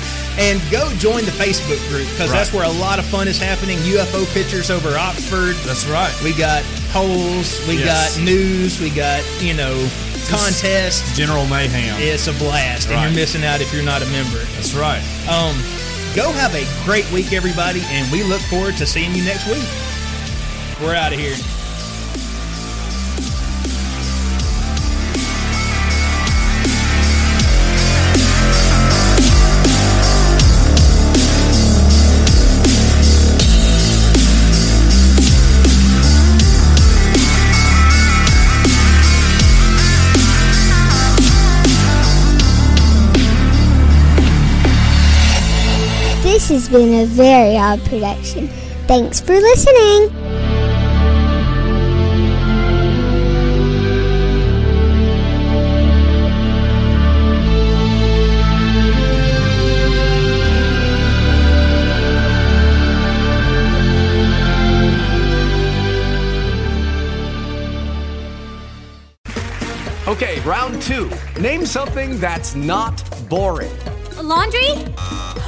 And go join the Facebook group because Right. that's where a lot of fun is happening. UFO pictures over Oxford. That's right. We got polls. We Yes. got news. We got you know contests. General mayhem. It's a blast, and you're missing out if you're not a member. That's right. Um, go have a great week, everybody, and we look forward to seeing you next week. We're out of here. Has been a very odd production. Thanks for listening. Okay, round two. Name something that's not boring. A laundry?